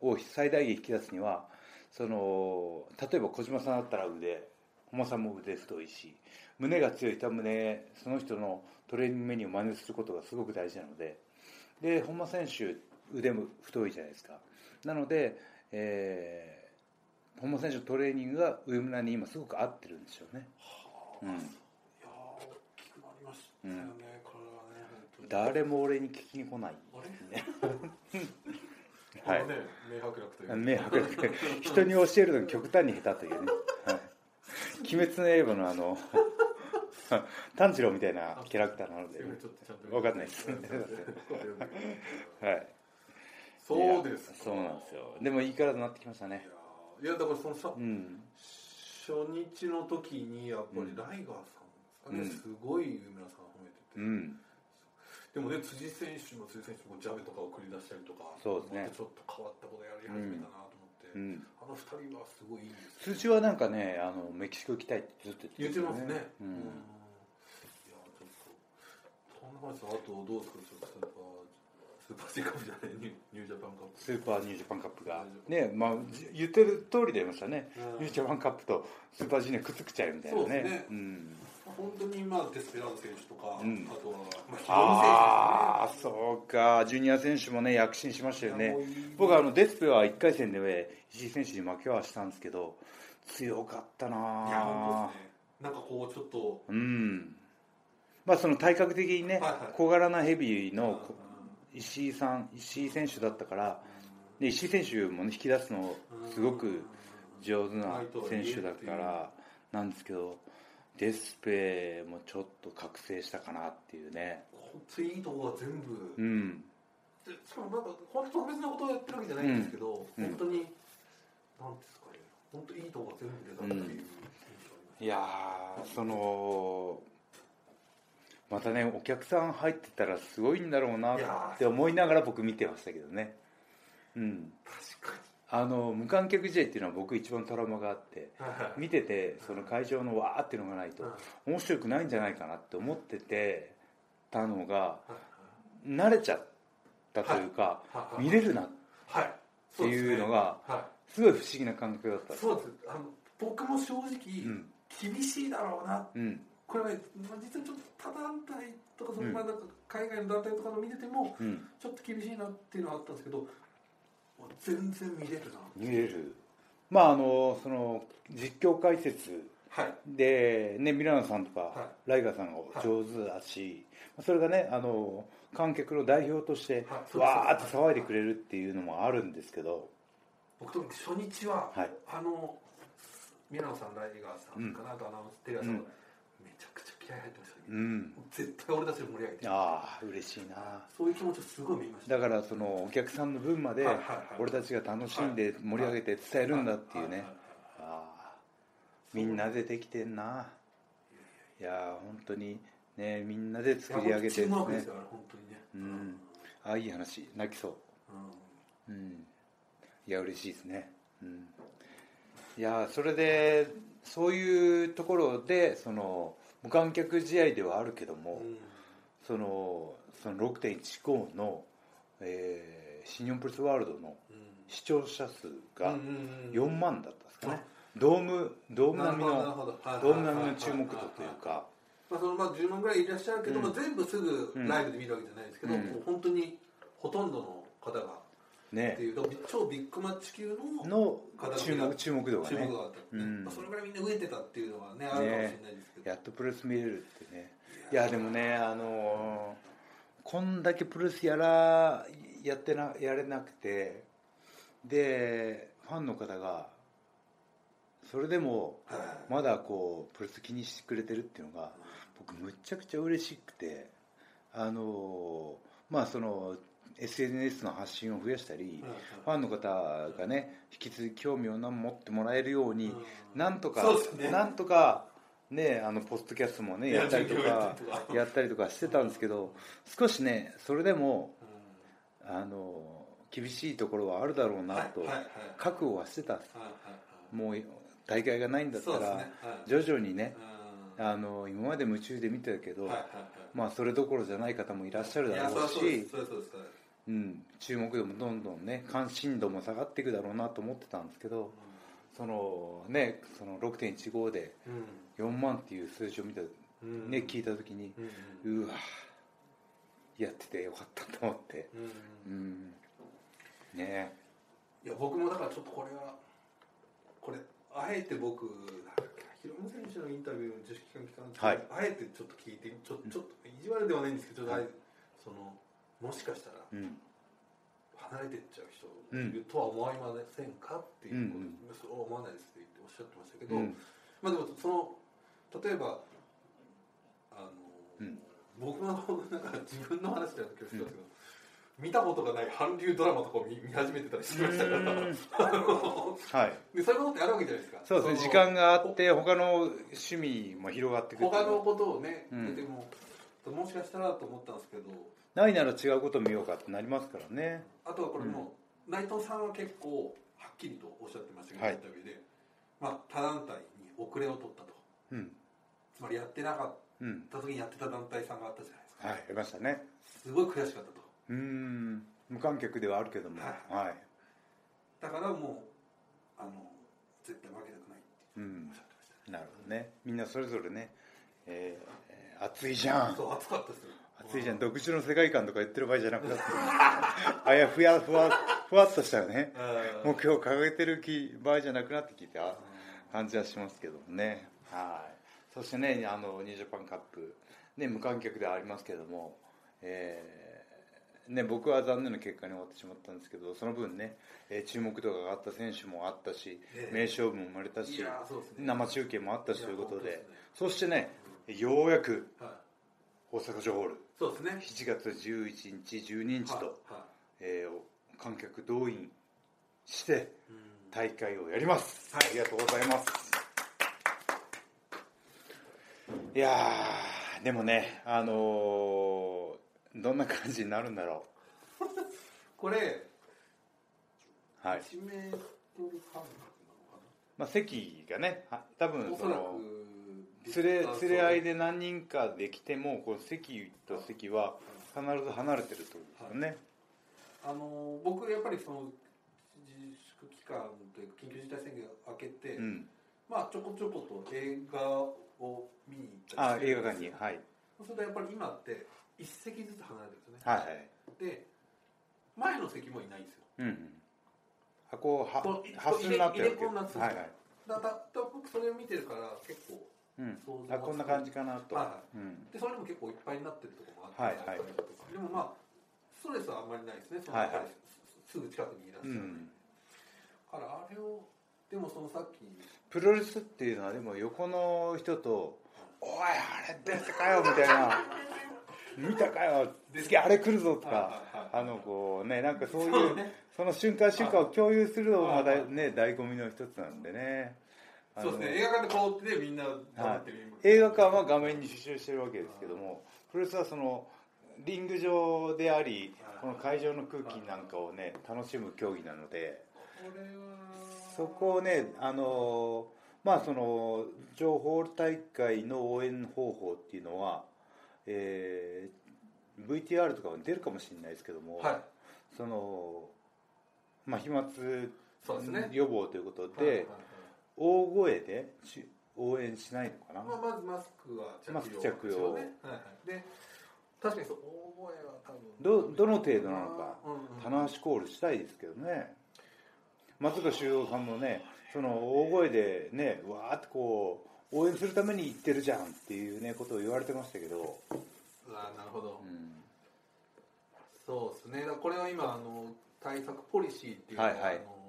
Speaker 1: を最大限引き出すにはその例えば小島さんだったら腕本間さんも腕太いし胸が強い人は胸その人のトレーニングメニューを真似することがすごく大事なのでで本間選手腕も太いじゃないですか。なので、えー本間選手のトレーニングが上村に今すごく合ってるんですよね、うん、
Speaker 2: いやー大きくなりましたよね、
Speaker 1: 誰も俺に聞きに来ない。
Speaker 2: あれ？
Speaker 1: はい。
Speaker 2: 明白楽という。
Speaker 1: 迷惑力人に教えるのに極端に下手というね、はい、鬼滅の刃のあの 炭治郎みたいなキャラクターなのです
Speaker 2: いませんちょっとちゃんと
Speaker 1: わかんないです。はい。
Speaker 2: そうですか。
Speaker 1: そうなんですよ。でもいい体になってきましたね。
Speaker 2: いやだからそのさ
Speaker 1: うん。
Speaker 2: 初日の時にやっぱりライガーさんですかね、すごい上村さん褒めてて、
Speaker 1: うん
Speaker 2: でもね辻選手も辻選手もジャブとかを繰り出したりとか
Speaker 1: そうですね。
Speaker 2: ちょっと変わったことやり始めたなと思って、
Speaker 1: うん。
Speaker 2: あの二人はすごいいいですよ
Speaker 1: 通知はなんかねあのメキシコ行きたいってずっと
Speaker 2: 言ってますね、
Speaker 1: う
Speaker 2: うん。ん、いやちょっとそんな話あとどうですかちょっとスーパースーパー G カップじゃないニューニュージャパンカップ。
Speaker 1: スーパーニュージャパンカップが。ねまあじ言ってる通りでましたね、
Speaker 2: うん。
Speaker 1: ニュージャパンカップとスーパージュニアくっつくちゃうみたいなね。
Speaker 2: そうですね。
Speaker 1: ん
Speaker 2: 本当にまあデスペラード選手とか、
Speaker 1: うん。
Speaker 2: あとは、ま
Speaker 1: ああ
Speaker 2: あ、
Speaker 1: そうか。ジュニア選手もね躍進しましたよね。僕はあのデスペは1回戦で石井選手に負けはしたんですけど強かったない
Speaker 2: や本当ですね。なんかこうちょっと
Speaker 1: うん。まあその体格的にね、
Speaker 2: はいはい。
Speaker 1: 小柄なヘビーの
Speaker 2: う
Speaker 1: 石井さん石井選手だったからで石井選手も、ね、引き出すのすごく上手な選手だからなんですけどデスペもちょっと覚醒したかなっていうね。
Speaker 2: 本当にいいとこが全部、
Speaker 1: うん。
Speaker 2: でしかもなんか本当特別なことをやってるわけじゃないんですけど、
Speaker 1: うん。
Speaker 2: 本当になんですかね本当いいとこが全部出たっていう。印象ありました
Speaker 1: いやーそのまたねお客さん入ってたらすごいんだろうなって思いながら僕見てましたけどね。うん。
Speaker 2: 確か
Speaker 1: あの無観客試合っていうのは僕一番トラウマがあって見ててその会場のわーっていうのがないと面白くないんじゃないかなって思っててたのが
Speaker 2: はい
Speaker 1: 慣れちゃったというか見れるなっていうのが
Speaker 2: は
Speaker 1: すごい不思議な感覚だった
Speaker 2: いそうです。あの僕も正直、
Speaker 1: うん。
Speaker 2: 厳しいだろうな。
Speaker 1: うん。
Speaker 2: これはね、まあ、実はちょっと他団体とかその、
Speaker 1: うん。
Speaker 2: 海外の団体とかの見てても
Speaker 1: うん。
Speaker 2: ちょっと厳しいなっていうのはあったんですけどもう全然見れるな。
Speaker 1: 見れる。まああのその実況解説
Speaker 2: はい。
Speaker 1: で、ね、ミラノさんとか、
Speaker 2: は
Speaker 1: ライガーさんが上手だし、それがねあの観客の代表としてわーって騒いでくれるっていうのもあるんですけど、
Speaker 2: 僕と初日は、
Speaker 1: はい。
Speaker 2: あのミラノさんライガーさんかな、あとアナウンステレアさんが、
Speaker 1: うん。
Speaker 2: めちゃくちゃ気合入ってまし
Speaker 1: うん、
Speaker 2: 絶対俺たちを盛り上げて
Speaker 1: ああ嬉しいな。
Speaker 2: そういう気持ちをすごい見ました。
Speaker 1: だからそのお客さんの分まで俺たちが楽しんで盛り上げて伝えるんだっていうね。ああみんなでできてんな。いいやー本当にねみんなで作り上げて
Speaker 2: チームワークで
Speaker 1: ね
Speaker 2: あ
Speaker 1: あいい話泣きそう。
Speaker 2: うん。
Speaker 1: うん。いや嬉しいですね。うん。いやそれでそういうところでその無観客試合ではあるけども、
Speaker 2: うん。
Speaker 1: そのその6.15の、えー新日本プロレスワールドの
Speaker 2: うん。
Speaker 1: 視聴者数が
Speaker 2: うんうんうん
Speaker 1: 4万だったんですかね、ドームドーム並みのドーム並みの注目度というか。
Speaker 2: まあそのまあ10万ぐらいいらっしゃるけど、
Speaker 1: うん。
Speaker 2: まあ全部すぐライブで見るわけじゃないですけど、
Speaker 1: うん。
Speaker 2: もう本当にほとんどの方がって
Speaker 1: ね
Speaker 2: いうと超ビッグマッチ級の
Speaker 1: 注目注目度がね。
Speaker 2: 注目があった、
Speaker 1: うん。
Speaker 2: まあ、それぐらいみんな飢えてたっていうのはねあるかもしれないですけど、
Speaker 1: やっとプロレス見れるってね。いやでもねあのーこんだけプロレスやらやってなやれなくて。でファンの方がそれでも
Speaker 2: はい。
Speaker 1: まだこうプロレス気にしてくれてるっていうのが僕むっちゃくちゃ嬉しくて。あのーまあその SNS の発信を増やしたり、ファンの方がね引き続き興味を持ってもらえるように、
Speaker 2: うん。
Speaker 1: なんとか、なんとかねあのポストキャストもね
Speaker 2: いや
Speaker 1: やったりとかやったりとか。してたんですけど少しねそれでも
Speaker 2: うん。
Speaker 1: あの厳しいところはあるだろうなと覚悟はしてたもう大会がないんだったら徐々にね
Speaker 2: うん。
Speaker 1: あの今まで夢中で見てたけど、まあそれどころじゃない方もいらっしゃるだろうし
Speaker 2: う
Speaker 1: ん、注目度もどんどんね関心度も下がっていくだろうなと思ってたんですけどそのねその6.15で
Speaker 2: うん。
Speaker 1: 4万っていう数字を見た、
Speaker 2: うん。
Speaker 1: ね、聞いた時に
Speaker 2: うん。う
Speaker 1: わやっててよかったと思って。
Speaker 2: うん。
Speaker 1: うん。ね。
Speaker 2: いや僕もだからちょっとこれはこれあえて僕ヒロム選手のインタビューの自主期間期間中、
Speaker 1: はい。
Speaker 2: あえてちょっと聞いてちょちょっと意地悪ではないんですけどちょっとあえてそのもしかしたら
Speaker 1: うん。
Speaker 2: 離れてっちゃう人
Speaker 1: うん。
Speaker 2: いるとは思いませんかっていうこと、
Speaker 1: うん。
Speaker 2: そう思わないですって言っておっしゃってましたけど、
Speaker 1: うん。
Speaker 2: まあでもその例えばあの、
Speaker 1: うん。
Speaker 2: 僕のなんか自分の話じゃなくてけど、見たことがない韓流ドラマとかを見見始めてたりしてましたから。
Speaker 1: はい。
Speaker 2: でそういうことってあるわけじゃないですか。の
Speaker 1: そうですね。時間があって他の趣味も広がってくる
Speaker 2: 他のことをね、
Speaker 1: うん。
Speaker 2: でももしかしたらと思ったんですけど
Speaker 1: ないなら違うこと見ようかってなりますからね。
Speaker 2: あとはこれも、内藤さんは結構はっきりとおっしゃってましたけど、
Speaker 1: はい。
Speaker 2: インタビューで、まあ、他団体に遅れを取ったと。
Speaker 1: うん。
Speaker 2: つまりやってなかっ
Speaker 1: うん
Speaker 2: た時にやってた団体さんがあったじゃないですか。
Speaker 1: はいありましたね。
Speaker 2: すごい悔しかったと。
Speaker 1: うーん。無観客ではあるけども。
Speaker 2: はい。
Speaker 1: はい。
Speaker 2: だからもうあの絶対負けたくないって
Speaker 1: うん
Speaker 2: おっしゃってました
Speaker 1: なるほどね。みんなそれぞれね、えー熱いじゃん。
Speaker 2: そう熱かったですよ
Speaker 1: 熱いじゃん独自の世界観とか言ってる場合じゃなくなってあいやふやふわふわっとしたね。
Speaker 2: うん。
Speaker 1: 目標を掲げてる気場合じゃなくなってきた感じはしますけどね。はい。そしてねあのニュージャパンカップ、ね、無観客ではありますけども、えーね、僕は残念な結果に終わってしまったんですけどその分ね、えー注目度が上がった選手もあったし、
Speaker 2: ええ。
Speaker 1: 名勝負も生まれたし
Speaker 2: ね。
Speaker 1: 生中継もあったしということで。
Speaker 2: いや本
Speaker 1: そしてねようやく
Speaker 2: はい。
Speaker 1: 大阪城ホール
Speaker 2: そうですね。
Speaker 1: 7月11日12日と、
Speaker 2: はいはい。
Speaker 1: えー観客動員して
Speaker 2: うん。
Speaker 1: 大会をやります、
Speaker 2: はい。
Speaker 1: ありがとうございます。いやーでもねあのーどんな感じになるんだろ
Speaker 2: これ
Speaker 1: うはい、
Speaker 2: 1メートル半なのか
Speaker 1: まあ、席がねは多分その
Speaker 2: く
Speaker 1: 連れ
Speaker 2: あ
Speaker 1: 連れ合いで何人かで来てもこう席と席は必ず離れてるってことですよね、
Speaker 2: あの僕やっぱりその自粛期間というか緊急事態宣言が明けて、
Speaker 1: うん。
Speaker 2: まあちょこちょこと映画を見に行った
Speaker 1: あ映画館に
Speaker 2: い
Speaker 1: はい。
Speaker 2: そうするとやっぱり今って一席ずつ離れてるんですよね、
Speaker 1: はいはい。
Speaker 2: で前の席もいないんですよ。
Speaker 1: うんうん。あこうは
Speaker 2: こう
Speaker 1: 発になってる
Speaker 2: 入れ入れ子になってる
Speaker 1: はいはい。
Speaker 2: だだだ僕それを見てるから結構
Speaker 1: うん
Speaker 2: 想像
Speaker 1: あこんな感じかなと、
Speaker 2: は
Speaker 1: うん。
Speaker 2: でそれでも結構いっぱいになってるところもあって、
Speaker 1: はいはい。
Speaker 2: でもまあストレスはあんまりないですね。その
Speaker 1: はい。はい
Speaker 2: すすぐ近くにいらっしゃる、
Speaker 1: うん。
Speaker 2: だからあれをでもそのさっき。
Speaker 1: プロレスっていうのはでも横の人と「おいあれ出てかよ」みたいな「見たかよ次あれ来るぞ」とか。あのこうねなんかそういう
Speaker 2: そ
Speaker 1: の瞬間瞬間を共有するのがまだ
Speaker 2: はいはい。
Speaker 1: ね醍醐味の一つなんでね
Speaker 2: そうですね。映画館でこうってみんな頑張って見る
Speaker 1: 映画館は画面に集中してるわけですけどもプロレスはそのリング上でありこの会場の空気なんかをね楽しむ競技なのでそこをねあのまあその情報大会の応援方法っていうのは、えー VTR とかも出るかもしれないですけども、
Speaker 2: はい。
Speaker 1: そのまあ飛沫予防ということで、
Speaker 2: はいはいはい
Speaker 1: 大声でし応援しないのかな、
Speaker 2: まあ、まずマスクは着用
Speaker 1: 着用。
Speaker 2: ですよね。はいはい、で確かにそう大声は多分
Speaker 1: どどの程度なのか棚橋コールしたいですけどね。松岡修造さんもねその大声でねわーってこう応援するために言ってるじゃんっていうねことを言われてましたけど、
Speaker 2: あーなるほど、
Speaker 1: うん。
Speaker 2: そうですね。これは今あの対策ポリシーっていうのが
Speaker 1: はいはい。あの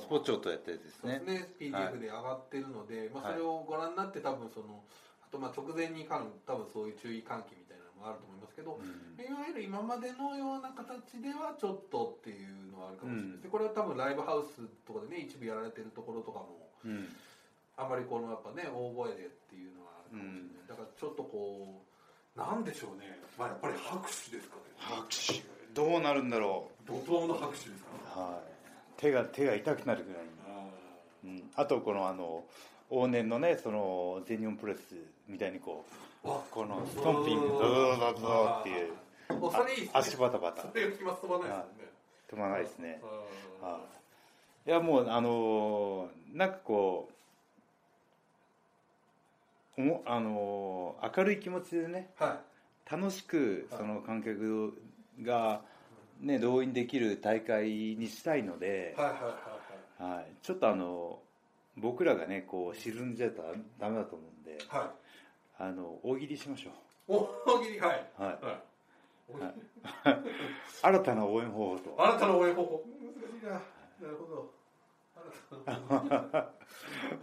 Speaker 1: スポッチョとやったやつですね。
Speaker 2: ですね。PDF で上がってるので、まあ、それをご覧になって多分そのあとまあ直前に関多分そういう注意喚起みたいなのもあると思いますけど、
Speaker 1: うん。
Speaker 2: いわゆる今までのような形ではちょっとっていうのはあるかもしれないです、
Speaker 1: うん。
Speaker 2: これは多分ライブハウスとかでね一部やられてるところとかも
Speaker 1: うん。
Speaker 2: あまりこのやっぱね大声でっていうのはあるかもしれない、だからちょっとこうなんでしょうね。まあやっぱり拍手ですかね。
Speaker 1: 拍手。どうなるんだろ
Speaker 2: 怒涛の拍手ですか
Speaker 1: う、はい、手が手が痛くなるぐらいにうん、あとこのあの往年のねその全日本プロレスみたいにこう
Speaker 2: あ
Speaker 1: このストンピングドドドドドドっていう足バタバタ。
Speaker 2: それが気ま飛ばないですよね
Speaker 1: 止まらないですね。
Speaker 2: あ
Speaker 1: はい。いやもうあのーなんかこうおもあのー明るい気持ちでね楽しく
Speaker 2: はい。
Speaker 1: その観客がね動員できる大会にしたいので
Speaker 2: い、はいはいはいはい。
Speaker 1: はい、ちょっとあの僕らがねこう沈んじゃったらダメだと思うんで
Speaker 2: はい。
Speaker 1: あの大喜利しましょ
Speaker 2: 大喜利はい、
Speaker 1: う、はい、
Speaker 2: はい。
Speaker 1: 新たな応援方法と。
Speaker 2: あなたの応援方法。難しいな。なるほど。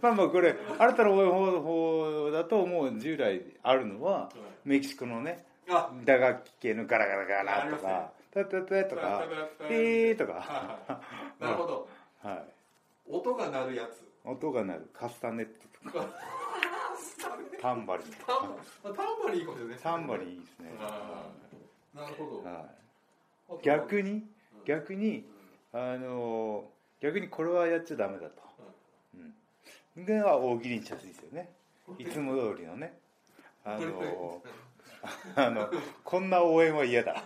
Speaker 1: まあまあこれ新たな応援方法だともう従来あるのはメキシコのね
Speaker 2: あ。
Speaker 1: 打楽器系のガラガラガラとかタタタとかピーとか
Speaker 2: なるほど
Speaker 1: はい
Speaker 2: 音が鳴るやつ
Speaker 1: 音が鳴るカスタネットとかタンバリン
Speaker 2: タンバリンいいかもしれない
Speaker 1: タンバリンいいですね
Speaker 2: なるほど
Speaker 1: はい逆に逆にあの逆にこれはやっちゃダメだと、うん、では大喜利にしやすいですよねいつも通りのねあのあのこんな応援は嫌だ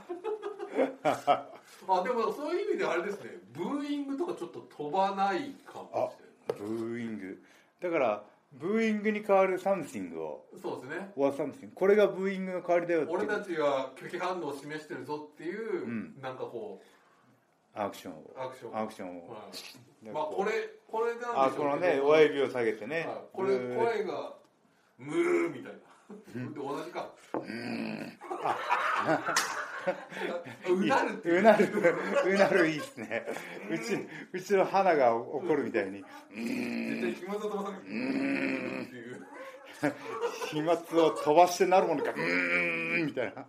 Speaker 2: あでもそういう意味であれですねブーイングとかちょっと飛ばないかもし
Speaker 1: ブーイング。だからブーイングに代わる something を。
Speaker 2: れないそうですね。
Speaker 1: or something これがブーイングの代わりだよっていう。
Speaker 2: 俺たちは拒否反応を示してるぞっていう、
Speaker 1: うん。
Speaker 2: なんかこ
Speaker 1: アクションを。
Speaker 2: うアクション。
Speaker 1: アクションを、
Speaker 2: はい。まあこれこれなんでしょうけど。
Speaker 1: あこのね親指を下げてね、
Speaker 2: はい。これ声がムーみたいな。で同じか。う なるっていう。
Speaker 1: うなる。うなるいいですね。うちうちの花が怒るみたいに。
Speaker 2: 絶対木村さんさんがうーん。っていう
Speaker 1: 飛沫を飛ばしてなるものか。うーん。みたいな。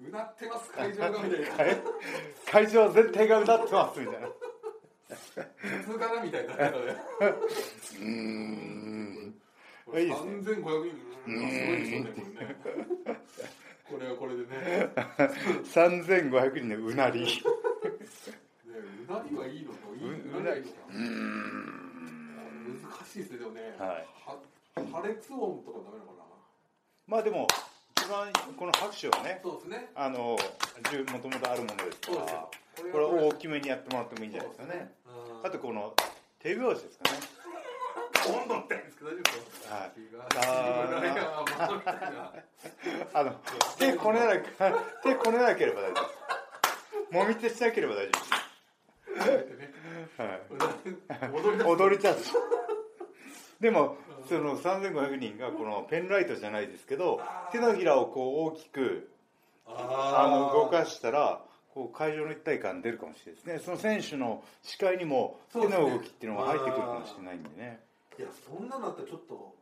Speaker 2: うなってます会場が。みたいな
Speaker 1: 会場全体がうなってますみたいな。
Speaker 2: 普通かなみたいな う
Speaker 1: ん。
Speaker 2: これ
Speaker 1: いいですね
Speaker 2: 3500人。うーん。すごいですよねこれねこれはこれでね。
Speaker 1: 3500人のうなり。
Speaker 2: ねうなりはいいのといいうなり。は難しいですねでもね、
Speaker 1: はい。
Speaker 2: は破裂音とかダメなのかな？
Speaker 1: まあでも一番この拍手はね
Speaker 2: そうですね。
Speaker 1: あのもともとあるものですから
Speaker 2: よ。
Speaker 1: これを大きめにやってもらってもいいんじゃないですかね。
Speaker 2: うん。
Speaker 1: あとこの手拍子ですかね
Speaker 2: どんどんってんですけど大丈夫ですか？
Speaker 1: はい
Speaker 2: 東村山みたいな
Speaker 1: あの 手こねな手こねなければ大丈夫です。もみ手しなければ大丈夫です、はい、
Speaker 2: 踊り出す。
Speaker 1: 踊りちゃうでもその3500人がこのペンライトじゃないですけど手のひらをこう大きくあの動かしたらこう会場の一体感出るかもしれないですね。その選手の視界にも手の動きっていうのが入ってくるかもしれないんでね
Speaker 2: いやそんなのあったらちょっと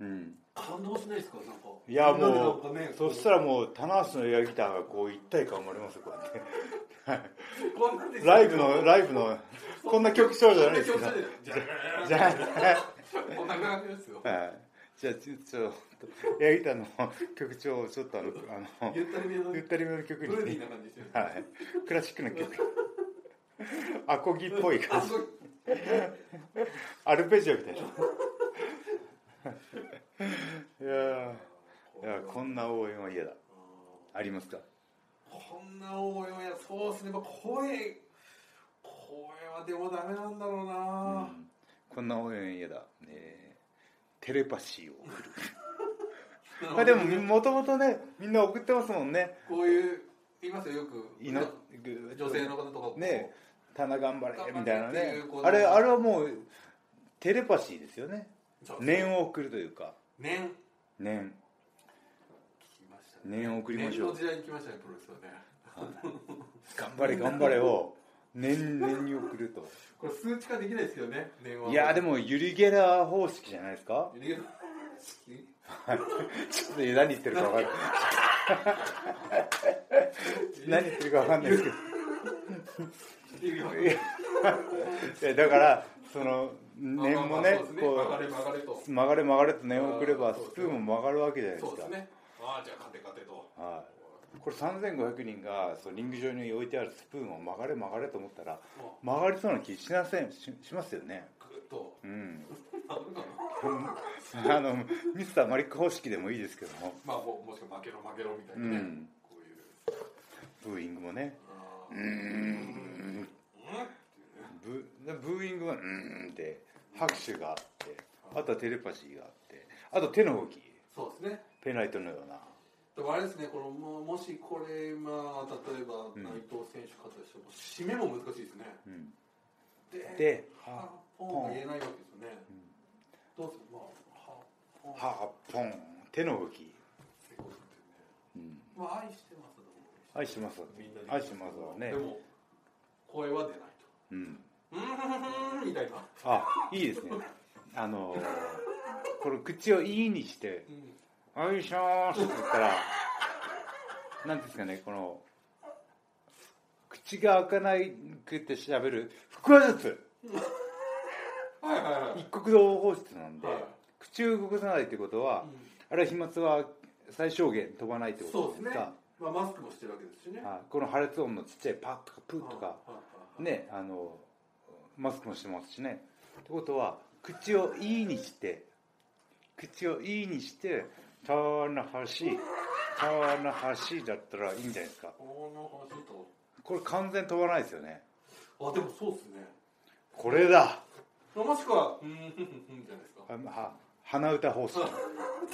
Speaker 1: うん。
Speaker 2: 感動しないですか？なんか。
Speaker 1: いや
Speaker 2: みんなでな
Speaker 1: も
Speaker 2: んかね
Speaker 1: うそしたらもう棚橋のエアギターがこう一体感生まれますよこうやって。
Speaker 2: こんなんで
Speaker 1: ライブのライブのこんな曲調じゃないですけど
Speaker 2: じゃ
Speaker 1: じゃあ
Speaker 2: こんな感じですよ
Speaker 1: はいじゃあちょちょっとエアギターの曲調をちょっとあのあの
Speaker 2: ゆったりめの
Speaker 1: ゆったりめの曲に
Speaker 2: ーな感じですよね
Speaker 1: はいクラシックな曲アコギっぽい感じ アルペジオみたいな。いやーいやこんな応援は嫌だ。ありますか？
Speaker 2: こんな応援やそうですね、まあ、声声はでもダメなんだろうな、
Speaker 1: うん。こんな応援嫌だ、ね、テレパシーを送る。まあでももともとねみんな送ってますもんね。
Speaker 2: こういう言いますよ。よく。女性の方とか
Speaker 1: ね棚頑張れみたいなね。あれあれはもうテレパシーですよね。念を送るというか。
Speaker 2: 年
Speaker 1: 念。
Speaker 2: 聞きましたね。
Speaker 1: 念を送りましょう。
Speaker 2: 年の時代に来ましたねプロレスはね。
Speaker 1: 頑張れ頑張れを念念に送ると。
Speaker 2: これ数値化できないですよね年は。い
Speaker 1: やでもユリ・ゲラー方式じゃないですか？
Speaker 2: ユリゲラ
Speaker 1: ちょっと何言ってるか分かんない。何言ってるか分かんないですけどいやだからその念もねこ
Speaker 2: 曲がれ曲がれと
Speaker 1: 曲がれ曲がれと念を送ればスプーンも曲がるわけじゃないですか
Speaker 2: そうですねああじゃあ勝て勝てと
Speaker 1: はいこれ3500人がそうリング上に置いてあるスプーンを曲がれ曲がれと思ったら曲がりそうな気しなせんししますよね
Speaker 2: グッと
Speaker 1: うんあのミスターマリック方式でもいいですけども
Speaker 2: まあももしくは負けろ負けろみたいなね、
Speaker 1: うん
Speaker 2: こういう
Speaker 1: ブーイングもねうーん。ブブーイングはうーんって拍手があってあとはテレパシーがあってあと手の動き。
Speaker 2: そうですね。
Speaker 1: ペンライトのような。
Speaker 2: でもあれですねこのももしこれまあ例えば
Speaker 1: ん。
Speaker 2: 内藤選手勝ったとしても締めも難しいですね。
Speaker 1: うん。
Speaker 2: で
Speaker 1: で
Speaker 2: は
Speaker 1: は
Speaker 2: ポンが言えないわけですよね、どうする？まあはポン
Speaker 1: はポン手の動き。
Speaker 2: ね。
Speaker 1: うん。
Speaker 2: まあ愛してます
Speaker 1: 愛してます。愛してますわね。
Speaker 2: でも声は出ないと。
Speaker 1: うん。
Speaker 2: うーんみたいな、
Speaker 1: あいいですね。あのーこの口を「いい」にして
Speaker 2: うん「
Speaker 1: おいしょー」って言ったらなんですかねこの口が開かないくって喋る腹話術。
Speaker 2: はいはいはい。
Speaker 1: 一国道法室なんで、
Speaker 2: はい。
Speaker 1: 口を動かさないってことは、あれは飛沫は最小限飛ばないってことで
Speaker 2: す
Speaker 1: か、
Speaker 2: まあ、マスクもしてるわけですしね。
Speaker 1: はい。この破裂音のちっちゃいパッとかプッとか、ねあのマスクもしてますしね。ってことは口を「いい」にして口を「いい」にして「たなはし」「たなはし」だったらいいんじゃないですか。
Speaker 2: こ
Speaker 1: れ完全飛ばないですよね。
Speaker 2: あでもそうですね。
Speaker 1: これだ。
Speaker 2: もしくはうんじゃないですか。
Speaker 1: あは鼻歌方式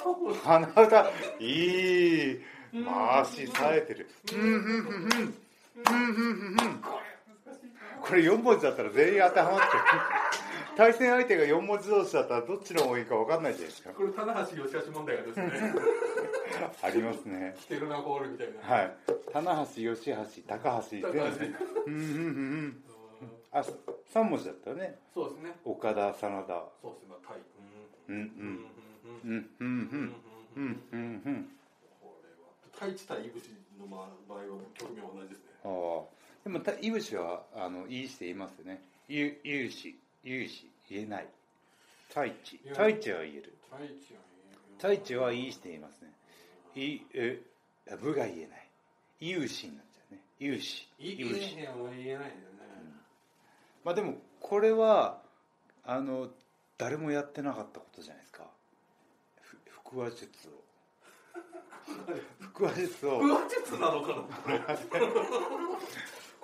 Speaker 2: 多分
Speaker 1: 鼻歌？いい回し冴えてる。うんうんうんうんうん。うんうんうん
Speaker 2: これ難しいな
Speaker 1: これ4文字だったら全員当てはまっちゃう対戦相手が4文字同士だったらどっちの方がいいか分かんないじゃないですか。
Speaker 2: これ棚橋義橋問題がですね。
Speaker 1: ありますね。
Speaker 2: 来てるなゴールみたいな。
Speaker 1: はい。棚橋吉橋高橋全部うんうんうんうん。
Speaker 2: うん。
Speaker 1: あ3文字だったよね。
Speaker 2: そうですね。
Speaker 1: 岡田真田。
Speaker 2: そうですね。まあタイ。
Speaker 1: うん。うん
Speaker 2: うん。うん
Speaker 1: うんうん。うんうんうんうん。
Speaker 2: これは太一対いぶしの場合は局面は同じですね。
Speaker 1: ああ。でもたいぶしはあのいいして言いますよね。ゆゆうしゆうし言えない。太一。太一は言える。
Speaker 2: 太一は
Speaker 1: 太一はいいして言いますね。いえ部が言えない。有志になっちゃうね。有志
Speaker 2: い
Speaker 1: 有志
Speaker 2: いねは言えないんだよね
Speaker 1: まあでもこれはあの誰もやってなかったことじゃないですか。ふ腹話術を腹話術を。
Speaker 2: 腹話術なのかな？腹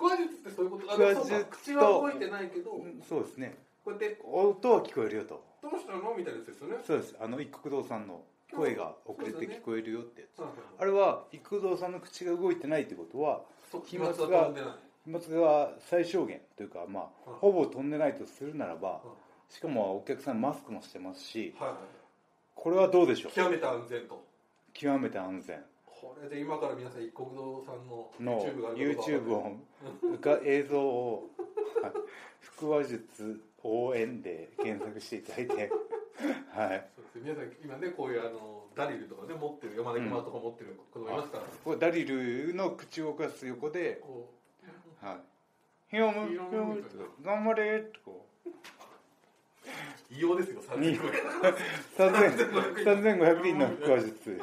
Speaker 2: 話術ってそういうこと？あ
Speaker 1: 腹話術
Speaker 2: 口は動いてないけど。こ
Speaker 1: うんそうですね。
Speaker 2: うやって。
Speaker 1: 音は聞こえるよと。
Speaker 2: どうしたのみたいなやつですよね。
Speaker 1: そうです。あの一国堂さんの声が遅れて聞こえるよってやつ。
Speaker 2: はいはい
Speaker 1: あれは一国堂さんの口が動いてないってことは飛沫が
Speaker 2: 飛沫
Speaker 1: が最小限というかまあ
Speaker 2: はい。
Speaker 1: ほぼ飛んでないとするならば
Speaker 2: は
Speaker 1: しかもお客さんマスクもしてますし
Speaker 2: いはい。
Speaker 1: これはどうでしょう？
Speaker 2: 極めて安全と
Speaker 1: 極めて安全。
Speaker 2: これで今から皆さん一国堂さんの
Speaker 1: の
Speaker 2: YouTube がある
Speaker 1: YouTube をが映像をはい腹話術応援で検索していただいて。はい。
Speaker 2: そうです皆さん今ねこういうあのダリルとかね持ってる山田熊とか持ってる子供いますから、
Speaker 1: これダリルの口を動かす横で
Speaker 2: こ
Speaker 1: はい「ひよむひ
Speaker 2: ひよむ
Speaker 1: 頑張れ」とこう。
Speaker 2: 異様ですよ
Speaker 1: に
Speaker 2: 3500
Speaker 1: 3500人の腹話術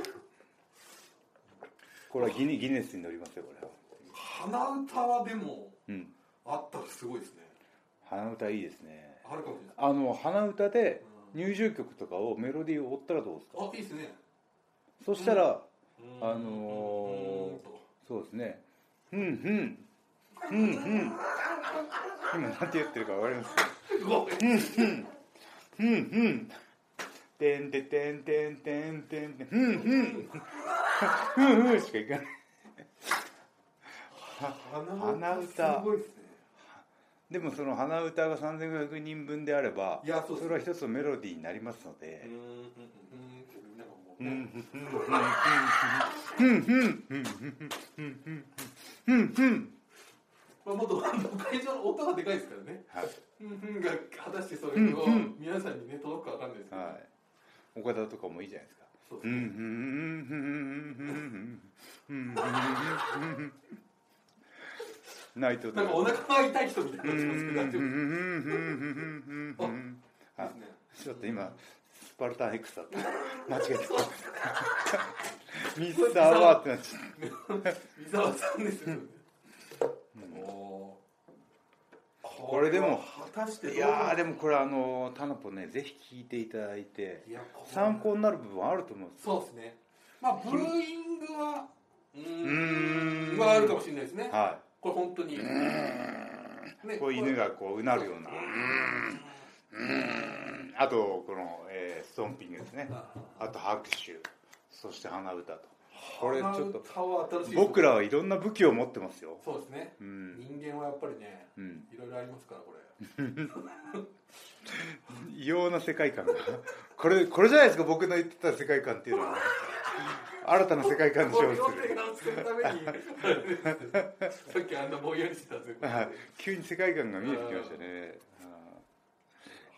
Speaker 1: これはギネギネスに乗りますよこれは。
Speaker 2: 鼻歌はでも
Speaker 1: うん。
Speaker 2: あったらすごいですね。
Speaker 1: 鼻歌いいですね。
Speaker 2: あるかもしれない。
Speaker 1: あの鼻歌で入場曲とかをメロディーを追ったらどうですか？
Speaker 2: あいいですね。
Speaker 1: そしたら、
Speaker 2: うん。
Speaker 1: あのー
Speaker 2: うんと
Speaker 1: そうですねうんうんうんうん今なんて言ってるか分かります
Speaker 2: ごめん
Speaker 1: うんうんてんててんてんてんてんてん。うんうんうんうんしかいかない。鼻歌。
Speaker 2: すごいですね。
Speaker 1: でもその鼻歌が3500人分であれば
Speaker 2: いやそ
Speaker 1: れは一つのメロディーになりますので。
Speaker 2: うんうんうんなんかもう
Speaker 1: うん
Speaker 2: ね
Speaker 1: うんうんうんうんうんうんうん
Speaker 2: まあもっと会場の音がでかいですからね
Speaker 1: はい
Speaker 2: うんうんが果たしてそれを
Speaker 1: うんうん
Speaker 2: 皆さんにね届くかわかんないですけど
Speaker 1: はい岡田とかもいいじゃないですか。
Speaker 2: そうですね。
Speaker 1: うん。うん。うん。うん。うん。
Speaker 2: かお腹が痛い人みた
Speaker 1: ちょっと今スパルタン X だった間違えたミスターワーってなっちゃっ
Speaker 2: 三沢さん。ですよね
Speaker 1: これでも
Speaker 2: 果たして
Speaker 1: たいやーでもこれあのタナポねぜひ聞いていただいて参考になる部分あると思うんです。
Speaker 2: そうですね。まあブーイングはう
Speaker 1: ん。
Speaker 2: んはあるかもしれないですね。
Speaker 1: は
Speaker 2: これ本当に。
Speaker 1: い
Speaker 2: ね
Speaker 1: こう犬がこううなるような。あとこの、えーストンピングですね。あと拍手。そして鼻歌とこれちょっと僕らはいろんな武器を持ってますよ。
Speaker 2: そうですね。
Speaker 1: うん。
Speaker 2: 人間はやっぱりね
Speaker 1: うん。
Speaker 2: いろいろありますからこれ。
Speaker 1: 異様な世界観がこれこれじゃないですか僕の言ってた世界観っていうのは。新たな世界観にし
Speaker 2: これを
Speaker 1: ようとする
Speaker 2: さっきあんなぼんやりしてたんですよ。
Speaker 1: はい。急に世界観が見えてきましたね。はい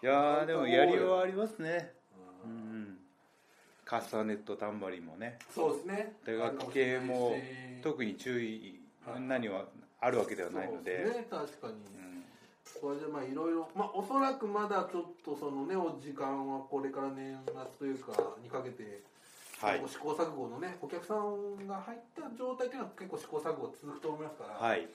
Speaker 1: いやーでもやりようはありますね。うんカスタネットタンバリンもね。
Speaker 2: そうですね。
Speaker 1: 打楽器系も特に注意
Speaker 2: はい
Speaker 1: 何はあるわけではないので。
Speaker 2: ね確かに。
Speaker 1: うん。
Speaker 2: これでまあいろいろまあおそらくまだちょっとそのねお時間はこれから年末というかにかけて
Speaker 1: はい。
Speaker 2: 試行錯誤のねお客さんが入った状態っていうのは結構試行錯誤続くと思いますから、
Speaker 1: はい。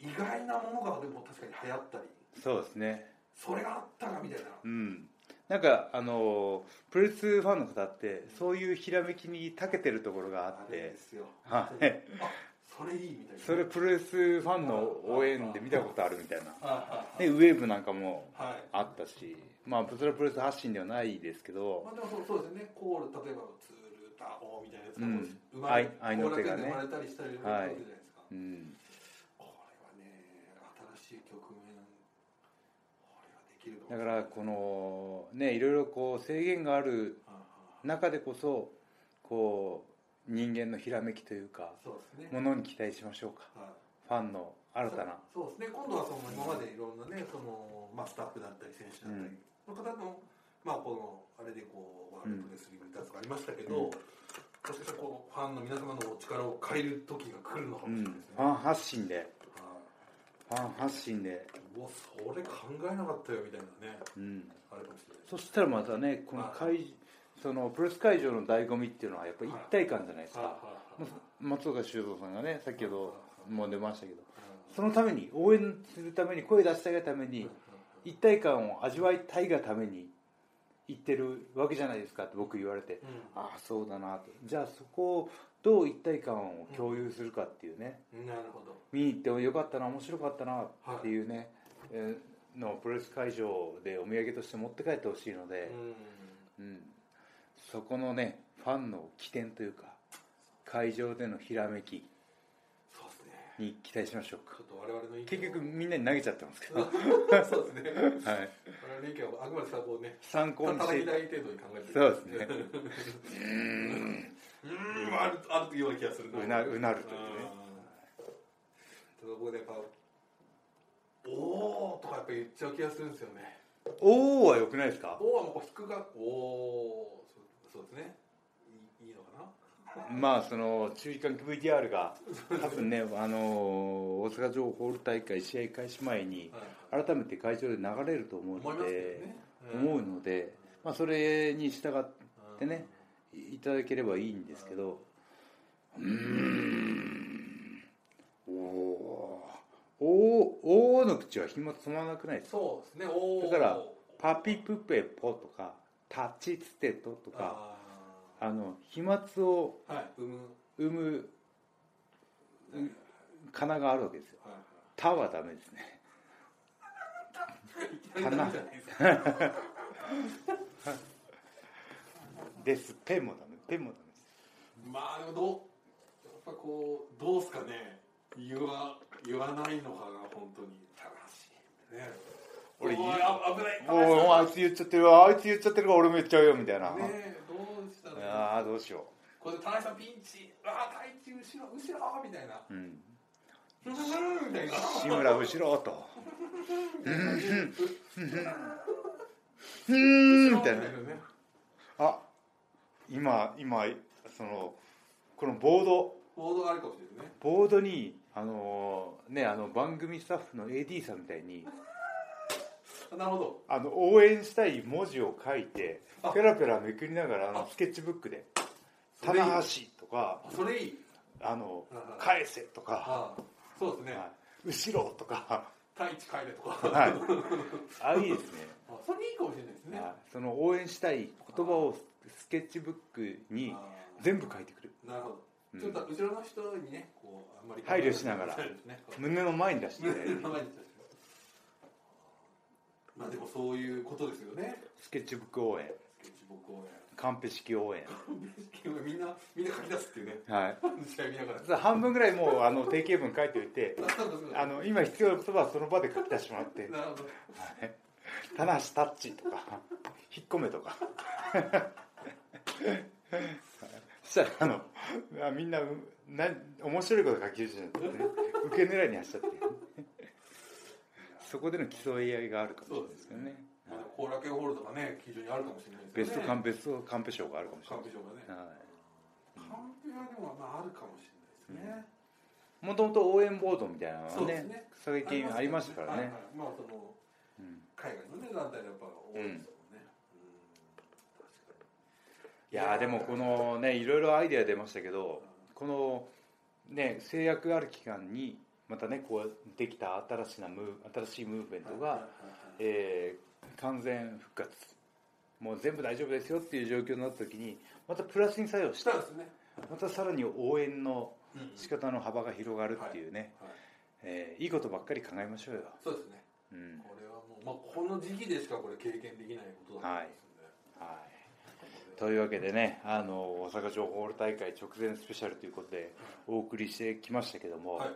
Speaker 2: 意外なものがでも確かに流行ったり。
Speaker 1: そうですね。
Speaker 2: それがあったかみたいな。
Speaker 1: うんなんかあのプロレスファンの方ってそういうひらめきに長けてるところがあって。はい。
Speaker 2: あそれいいみたいな。
Speaker 1: それプロレスファンの応援で見たことあるみたいな。
Speaker 2: はい
Speaker 1: でウェーブなんかも
Speaker 2: はい。はい
Speaker 1: あったし。まあそれはプロレス発信ではないですけど。
Speaker 2: まあでもそうそうですね。コール例えばツールタオみたいなやつが生まれ
Speaker 1: 愛愛の手がね。
Speaker 2: 生まれたりしたりするわけじゃないですか、
Speaker 1: うん
Speaker 2: これはね新しい局面これはできる
Speaker 1: だからこのねいろいろこう制限がある
Speaker 2: ら
Speaker 1: 中でこそこう人間のひらめきというかものに期待しましょうか。
Speaker 2: はい。
Speaker 1: ファンの新たな。
Speaker 2: そうですね。今度はその今までいろんなねその、まあ、スタッフだったり選手だったりの方の、まあこのあれでこうワールドプレスリングダンスがありましたけど、
Speaker 1: うん。
Speaker 2: もしかしたらこうファンの皆様のお力を借りる時が来るのか
Speaker 1: うん
Speaker 2: もしれないですね、
Speaker 1: ファン発信で。
Speaker 2: はい。
Speaker 1: ファン発信で
Speaker 2: うわそれ考えなかったよみたいなね
Speaker 1: うん。
Speaker 2: あるかもしれない。
Speaker 1: そしたらまたねこの会そのプロレス会場の醍醐味っていうのはやっぱり一体感じゃないですか、
Speaker 2: はいはいはい。
Speaker 1: 松岡修造さんがね先ほども出ましたけど
Speaker 2: はい
Speaker 1: そのために応援するために声出したいがために一体感を味わいたいがために言ってるわけじゃないですかって僕言われて
Speaker 2: うん。
Speaker 1: ああそうだなと。じゃあそこをどう一体感を共有するかっていうね。
Speaker 2: なるほど。
Speaker 1: 見に行ってもよかったな面白かったなっていうね、えーのプロレス会場でお土産として持って帰ってほしいので、
Speaker 2: うん。
Speaker 1: うん、そこのねファンの起点というか会場でのひらめきに期待しましょうか。結局みんなに投げちゃってますけど、はい、
Speaker 2: そうですね。我々の意見をあくまでさこうね
Speaker 1: 参考にして。
Speaker 2: 叩き台程度に考えて
Speaker 1: そうですね。
Speaker 2: うーん。あるあるような気がする
Speaker 1: うなうなるというね。
Speaker 2: ただ僕ねやっぱおーとかやっぱ言っちゃう気がするんですよね。
Speaker 1: おおはよくないですか？
Speaker 2: おーはもう引くがおおそうそうですね。いいいいのかな？
Speaker 1: まあその注意喚起 VTR が多分ねあの大阪城ホール大会試合開始前に
Speaker 2: はい
Speaker 1: 改めて会場で流れると思うので思うので、まあ、それに従ってねいただければいいんですけどうーん。おおおおの口は紐つまらなくないですか？
Speaker 2: そうですね
Speaker 1: だからパピプペポとかタチツテトとか
Speaker 2: あ
Speaker 1: あの飛沫を生む。かながあるわけですよ。
Speaker 2: はいはい「
Speaker 1: た」はダメですね。
Speaker 2: いきな。です。か
Speaker 1: です「ペ」もダメ「ペ」もダメです。
Speaker 2: まあでもどうやっぱこうどうすかね言わ言わないのかが本当に正しいね。
Speaker 1: 俺
Speaker 2: おいあ危ない。
Speaker 1: もうあいつ言っちゃってるわ。あいつ言っちゃってるから俺も言っちゃうよみたいな、
Speaker 2: ねえどうしたらいい
Speaker 1: ああどうしよ
Speaker 2: これで田中さんピンチ。ああ太一後ろ後ろみたいな。
Speaker 1: う、うん、
Speaker 2: ふふふみたいな。
Speaker 1: 志村後ろと。うーんみたいな。
Speaker 2: ね
Speaker 1: あ今今そのこのボード
Speaker 2: ボードがあるかもしれない
Speaker 1: ボードにあのねあの番組スタッフの AD さんみたいに
Speaker 2: あなるほど。
Speaker 1: あの応援したい文字を書いて
Speaker 2: あ。
Speaker 1: ペラペラめくりながらあの
Speaker 2: あ。
Speaker 1: スケッチブックで「
Speaker 2: それいい。
Speaker 1: 棚橋」とか
Speaker 2: あそれいい「
Speaker 1: あの
Speaker 2: あ
Speaker 1: 返せ」とか
Speaker 2: そうです「ね。
Speaker 1: はい。後ろ」とか
Speaker 2: 太一帰れとか。
Speaker 1: はい。あいいですね。
Speaker 2: あそれいいかもしれないですね。
Speaker 1: はい。その応援したい言葉をスケッチブックに
Speaker 2: あ。
Speaker 1: 全部書いてくる。
Speaker 2: なるほど、
Speaker 1: うん。
Speaker 2: ちょっと後ろの人にねこうあんまり
Speaker 1: 配慮しながら。胸の前に出して
Speaker 2: まあでもそういうことですよね。
Speaker 1: スケッチブック応援。
Speaker 2: スケッチブック応援。
Speaker 1: カンペ式応援。
Speaker 2: みんなみんな書き出すっていうね。
Speaker 1: はい。
Speaker 2: 試合見ながら。
Speaker 1: 半分ぐらいもうあの定型文書いておいて あの今必要な言葉はその場で書き出してもらって。
Speaker 2: なるほど「
Speaker 1: 棚橋タッチ」とか「引っ込め」とか。そ したらあのあみんなうな面白いこと書きるじゃんってね。受け狙いに走っちゃってそこでの競い合いがあるかもしれないですけどね。
Speaker 2: まあ後楽園ホールとかね非常にあるかもしれない
Speaker 1: ベ
Speaker 2: ですよね。
Speaker 1: ストカンベストカンペ賞があるかもしれない
Speaker 2: カンペ賞がね。
Speaker 1: はい。
Speaker 2: カンペはでもまああるかもしれないですね、
Speaker 1: もともと応援ボードみたいなのがね
Speaker 2: そうですね。
Speaker 1: 最近ありましたからね。
Speaker 2: はいはいまあその
Speaker 1: うん。
Speaker 2: 海外のね団体でやっぱ多いですもんね、
Speaker 1: いやーでもこのねいろいろアイデア出ましたけどこのね制約ある期間にまたねこうできた新しいなムー新しいムーブメントが、
Speaker 2: はいはいはい
Speaker 1: えー完全復活。もう全部大丈夫ですよっていう状況になった時にまたプラスに作用し
Speaker 2: してたんですね。
Speaker 1: またさらに応援の
Speaker 2: うん。
Speaker 1: 仕方の幅が広がるっていうね、
Speaker 2: はい
Speaker 1: えーいいことばっかり考えましょうよ、
Speaker 2: そうですね。
Speaker 1: うん。
Speaker 2: これはもう、まあ、この時期でしかこれ経験できないことだと思いますんで、
Speaker 1: はい、というわけでねあの大阪城ホール大会直前スペシャルということでお送りしてきましたけども、
Speaker 2: はい。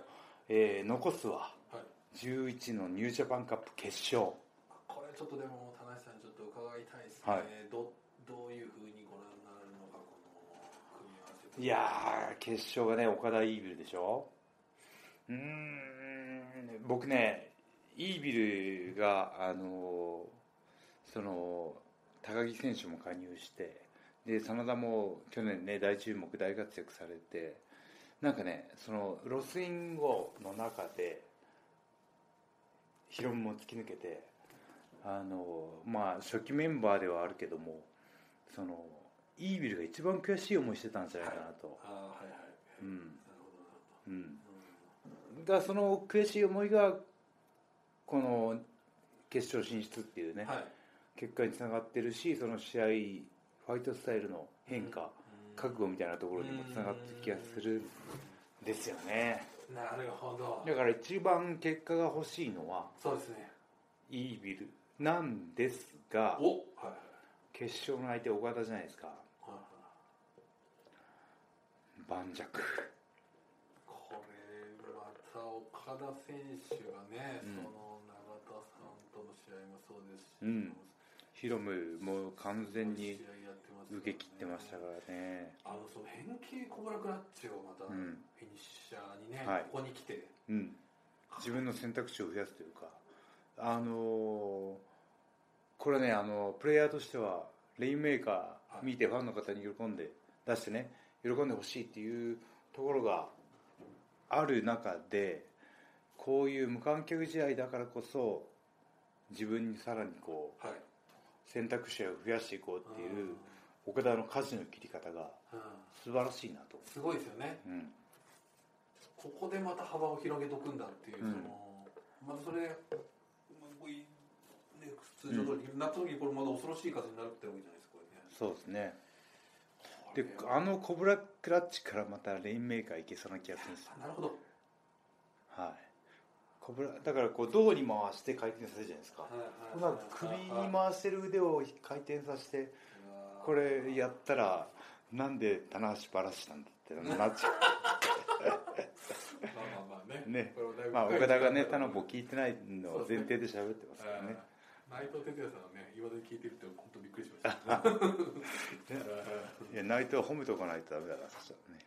Speaker 1: えー残すは
Speaker 2: はい、
Speaker 1: 11のニュージャパンカップ決勝。
Speaker 2: これちょっとでも田中さんちょっと伺いたいですね、
Speaker 1: はい。
Speaker 2: どどういうふうにご覧になるのかこの組み合わせ。と
Speaker 1: いやー決勝がね岡田イービルでしょ。うーん。僕ねイービルがあのその高木選手も加入してで真田も去年ね大注目大活躍されてなんかねそのロスインゴの中でヒロムも突き抜けてあのまあ初期メンバーではあるけどもそのイービルが一番悔しい思いしてたんじゃないかなと、
Speaker 2: ああはいはい。
Speaker 1: うん。うん、だその悔しい思いがこの決勝進出っていうね、
Speaker 2: はい。
Speaker 1: 結果につながってるしその試合ファイトスタイルの変化、覚悟みたいなところにもつながってる気がするんですよね。
Speaker 2: なるほど。
Speaker 1: だから一番結果が欲しいのは
Speaker 2: そうですね。
Speaker 1: イービルなんですが
Speaker 2: おはい。はい
Speaker 1: 決勝の相手岡田じゃないですか。盤石。
Speaker 2: これまた岡田選手がね、
Speaker 1: うん。
Speaker 2: その永田さんとの試合もそうですし、
Speaker 1: うんヒロムも完全に受け切ってましたからね。
Speaker 2: あのその変形コブラクラッチをまたフ
Speaker 1: うん。
Speaker 2: ィニッシャーにね、
Speaker 1: はい。
Speaker 2: ここに来て。
Speaker 1: うん。自分の選択肢を増やすというか。あのーこれねあのプレイヤーとしてはレインメーカー見てファンの方に喜んで出してね喜んでほしいっていうところがある中でこういう無観客試合だからこそ自分にさらにこう
Speaker 2: はい
Speaker 1: 選択肢を増やしていこうっていう岡田の舵の切り方が
Speaker 2: うん。
Speaker 1: 素晴らしいなと、
Speaker 2: すごいですよね。
Speaker 1: うん、
Speaker 2: ここでまた幅を広げとくんだっていう、
Speaker 1: うん。
Speaker 2: そのまたそれ、ね、通常通り、なった時にこれまだ恐ろしい数になるってわけじゃないですかね。
Speaker 1: そうですね。であのコブラクラッチからまたレインメーカーいけそうな気がするんですよ。
Speaker 2: なるほど。
Speaker 1: はいだからこう胴に回して回転させるじゃないですか。ほな首に回してる腕を回転させてこれやったらなんで棚橋ばらしたんだってなっちゃ
Speaker 2: まあまあまあね。
Speaker 1: うねまあ岡田がねタナポ聞いてないのを前提で喋ってますからね。
Speaker 2: 内藤哲也さんがね、いまだに聞いてるって本当びっくりしました。
Speaker 1: いや内藤は褒めとかないとダメだなそしたらね。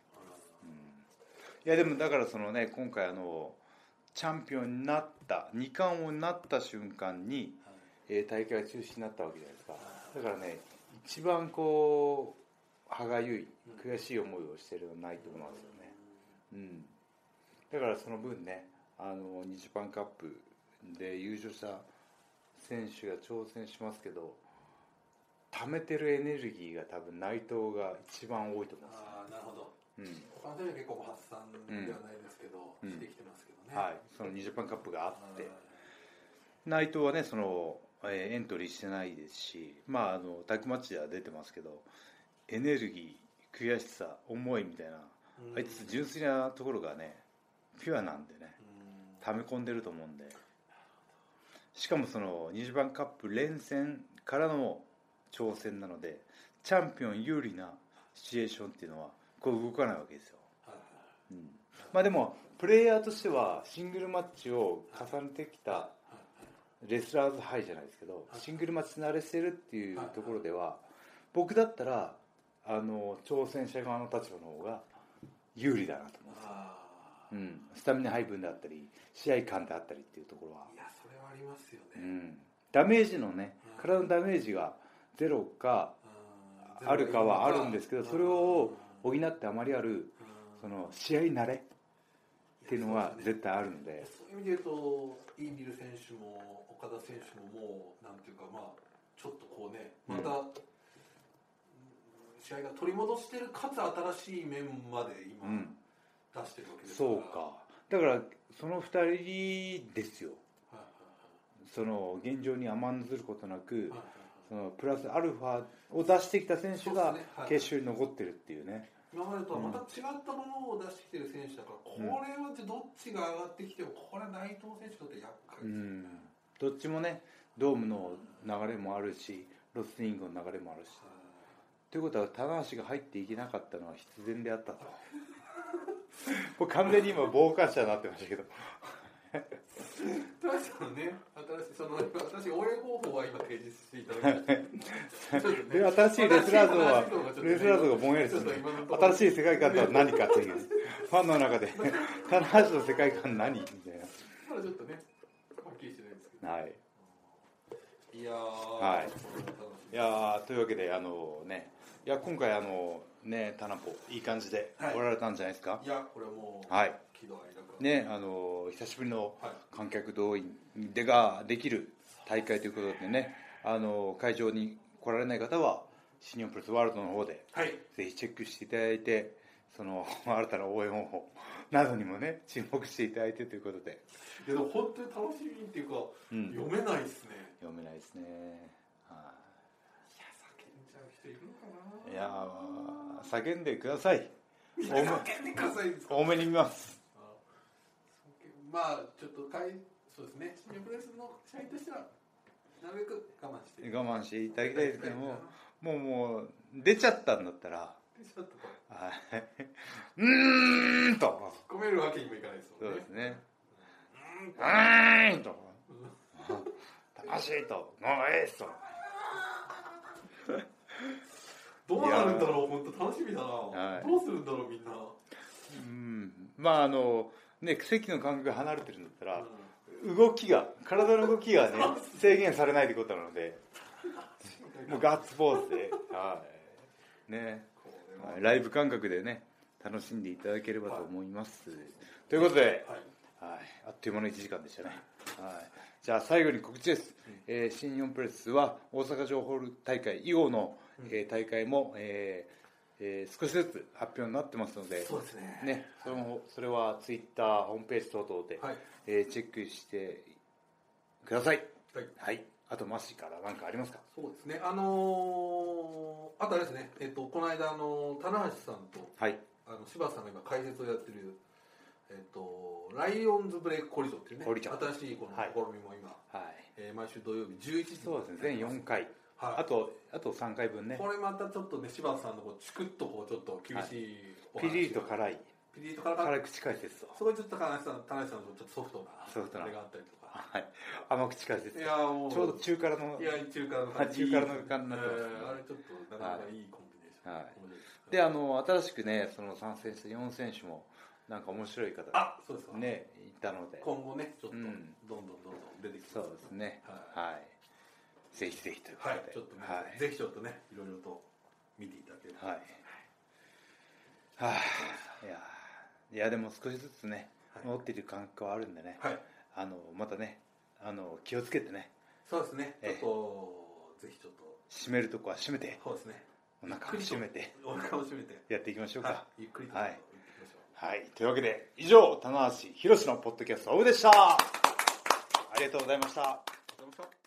Speaker 1: いやでもだからそのね今回あのチャンピオンになった二冠王になった瞬間に、えー大会が中止になったわけじゃないですか。だからね一番こう歯がゆい悔しい思いをしてるのは内藤なんですよね、うん、だからその分ねあのニジパンカップで優勝した選手が挑戦しますけど貯めてるエネルギーが多分内藤が一番多いと思
Speaker 2: ああ、なるほど。
Speaker 1: うん。
Speaker 2: 他の選手は結構発散ではないですけど、
Speaker 1: うん。
Speaker 2: してきてますね。
Speaker 1: はい。そのニジパンカップがあって。
Speaker 2: はい。
Speaker 1: 内藤はねその、えーエントリーしてないですしまああのタッグマッチでは出てますけどエネルギー悔しさ思いみたいな
Speaker 2: うん。
Speaker 1: あいつ純粋なところがねピュアなんでね
Speaker 2: うん。
Speaker 1: 溜め込んでると思うんで。しかもその20番カップ連戦からの挑戦なのでチャンピオン有利なシチュエーションっていうのはこう動かないわけですよ、
Speaker 2: はい。
Speaker 1: うん、まあでもプレイヤーとしてはシングルマッチを重ねてきたレスラーズハイじゃないですけどシングルマッチ慣れしてるっていうところでは僕だったらあの挑戦者側の立場の方が有利だなと思うんです。うん、スタミナ配分であったり試合感であったりっていうところは、
Speaker 2: いや、それはありますよね。
Speaker 1: うん、ダメージのね
Speaker 2: うん。
Speaker 1: 体のダメージがゼロか
Speaker 2: うん
Speaker 1: あるかはあるんですけどそれを
Speaker 2: うん
Speaker 1: 補ってあまりあるその試合慣れっていうのは絶対あるので。
Speaker 2: そういう意味で言うと、イービル選手も岡田選手ももう、なんていうか、まあ、ちょっとこうね、また、うん。試合が取り戻してる、かつ新しい面まで今、
Speaker 1: うん。
Speaker 2: 出してるわけですから。
Speaker 1: そうか。だからその2人ですよ。
Speaker 2: はいはい
Speaker 1: その現状に甘んずることなく
Speaker 2: はいはいはい。
Speaker 1: そのプラスアルファを出してきた選手が決勝に残ってるっていうね
Speaker 2: 今までとはまた違ったものを出してきてる選手だから、これはどっちが上がってきても、これは内藤選手にとって厄介ですよ
Speaker 1: うん。
Speaker 2: ね。
Speaker 1: どっちもねドームの流れもあるしロスティングの流れもあるし。ということは棚橋が入っていけなかったのは必然であったと。これ完全に今傍観者になってましたけど
Speaker 2: トラさんのね、新しい、その、新しい応援方法は今提示していただきました。ちょっとね
Speaker 1: で新しいレスラー像は
Speaker 2: 新しい動画ちょっとね
Speaker 1: レスラー像がぼんやりする
Speaker 2: ちょっと今のところ。
Speaker 1: 新しい世界観とは何かという。ファンの中で。棚橋の世界観何？みたい
Speaker 2: まだちょっとね、はっきりしてないんですけ
Speaker 1: なはい。
Speaker 2: ど。いやー、
Speaker 1: はい。いやーというわけであのね。いや今回あのねタナポいい感じで
Speaker 2: はい。
Speaker 1: 来られたんじゃないですか？
Speaker 2: いや、これはもう、
Speaker 1: はい。ねあの久しぶりの
Speaker 2: はい。
Speaker 1: 観客動員でができる大会ということでねあの会場に来られない方は新日本プロレスワールドの方で
Speaker 2: はい。
Speaker 1: ぜひチェックしていただいてその新たな応援方法 などにもね注目していただいてということで。
Speaker 2: いや、でも本当に楽しみっていうか、
Speaker 1: うん。
Speaker 2: 読めないですね。
Speaker 1: 読めないですね。はい。
Speaker 2: や、叫んじゃう人いるのかな。い
Speaker 1: いやー叫んでください。
Speaker 2: いや叫んでくださいですか。
Speaker 1: 多めに見ます。
Speaker 2: あまあちょっとかいそうですね。新日本プロレスの社員としてはなるべく我慢して。
Speaker 1: 我慢していただきたいですけどももうもう出ちゃったんだったら
Speaker 2: ちょっとこう
Speaker 1: はい、うーんと、
Speaker 2: 突っ込めるわけにもいかないです
Speaker 1: そ
Speaker 2: もね。
Speaker 1: うんですね、
Speaker 2: うーん。
Speaker 1: うーんと、楽しいと、もうええっと、
Speaker 2: どうなるんだろう。本当楽しみだな、
Speaker 1: はい
Speaker 2: どうするんだろうみんな、
Speaker 1: うん、まああの、ね、席の間隔が離れてるんだったら、
Speaker 2: う
Speaker 1: 動きが、体の動きが ね、制限されないってことなので、
Speaker 2: ん
Speaker 1: もうガッツポーズで、はい、ね、
Speaker 2: これは。
Speaker 1: はい。ライブ感覚でね、楽しんでいただければと思います。ということで、
Speaker 2: はい。
Speaker 1: はい、あっという間の1時間でしたね。はい、じゃあ最後に告知です、えー新日本プロレスは大阪城ホール大会以後の、えー大会も、えーえー少しずつ発表になってますので
Speaker 2: そうですね。
Speaker 1: ねそれもそれはツイッターホームページ等々で、
Speaker 2: はい。
Speaker 1: えーチェックしてください。
Speaker 2: はい。
Speaker 1: はい。あとマシから何かありますか？
Speaker 2: そうですね。あのーあとあれですね。えっとこの間あの棚橋さんと
Speaker 1: はい。
Speaker 2: あの柴田さんが今解説をやってるえっとライオンズブレイクコリジョンっていうね新しいこの
Speaker 1: はい
Speaker 2: 試みも今、
Speaker 1: はい
Speaker 2: えー毎週土曜日11時に
Speaker 1: そうですね全4回、
Speaker 2: はい。
Speaker 1: あとあと3回分ね。
Speaker 2: これまたちょっとね柴田さんのこうチクッとこうちょっと厳しいお話。が
Speaker 1: ピリリと辛い。
Speaker 2: ピリリと辛
Speaker 1: 辛口解説と
Speaker 2: そこにちょっと田中さん田中さんのちょっとソフトな
Speaker 1: ソフトな。
Speaker 2: あれがあったりとか。
Speaker 1: はい。甘口解説。
Speaker 2: いやもう
Speaker 1: ちょうど中辛の
Speaker 2: いや中華の
Speaker 1: はい中華の感じになってます。ね
Speaker 2: えーあれちょっとなかなかいいコンビネーション、
Speaker 1: はい。
Speaker 2: で
Speaker 1: あの新しくねその参戦した4選手もなんか面白い方が
Speaker 2: あそうですか、
Speaker 1: ねいたので。
Speaker 2: 今後ねちょっとど
Speaker 1: うん。
Speaker 2: んどんどんどん出てき
Speaker 1: そうですね。
Speaker 2: は
Speaker 1: はい、ぜひぜひというこ
Speaker 2: はい
Speaker 1: とで、
Speaker 2: ちょっとね、
Speaker 1: はい。
Speaker 2: ぜひちょっとねいろいろと見ていただければ。
Speaker 1: はい。はあいやいやでも少しずつね
Speaker 2: はい。
Speaker 1: 戻っている感覚はあるんでね、
Speaker 2: はい。
Speaker 1: あのまたねあの気をつけてね。
Speaker 2: そうですね。ちょ
Speaker 1: え
Speaker 2: っとぜひちょっと。
Speaker 1: 締めるとこは締めて。
Speaker 2: そうですね。
Speaker 1: お腹を締めて。
Speaker 2: お腹を締めて。
Speaker 1: やっていきましょうか、
Speaker 2: はい。ゆっくりと
Speaker 1: はい。はい、というわけで以上棚橋宏のポッドキャストオフでした。ありがとうございました。
Speaker 2: ありがとうございました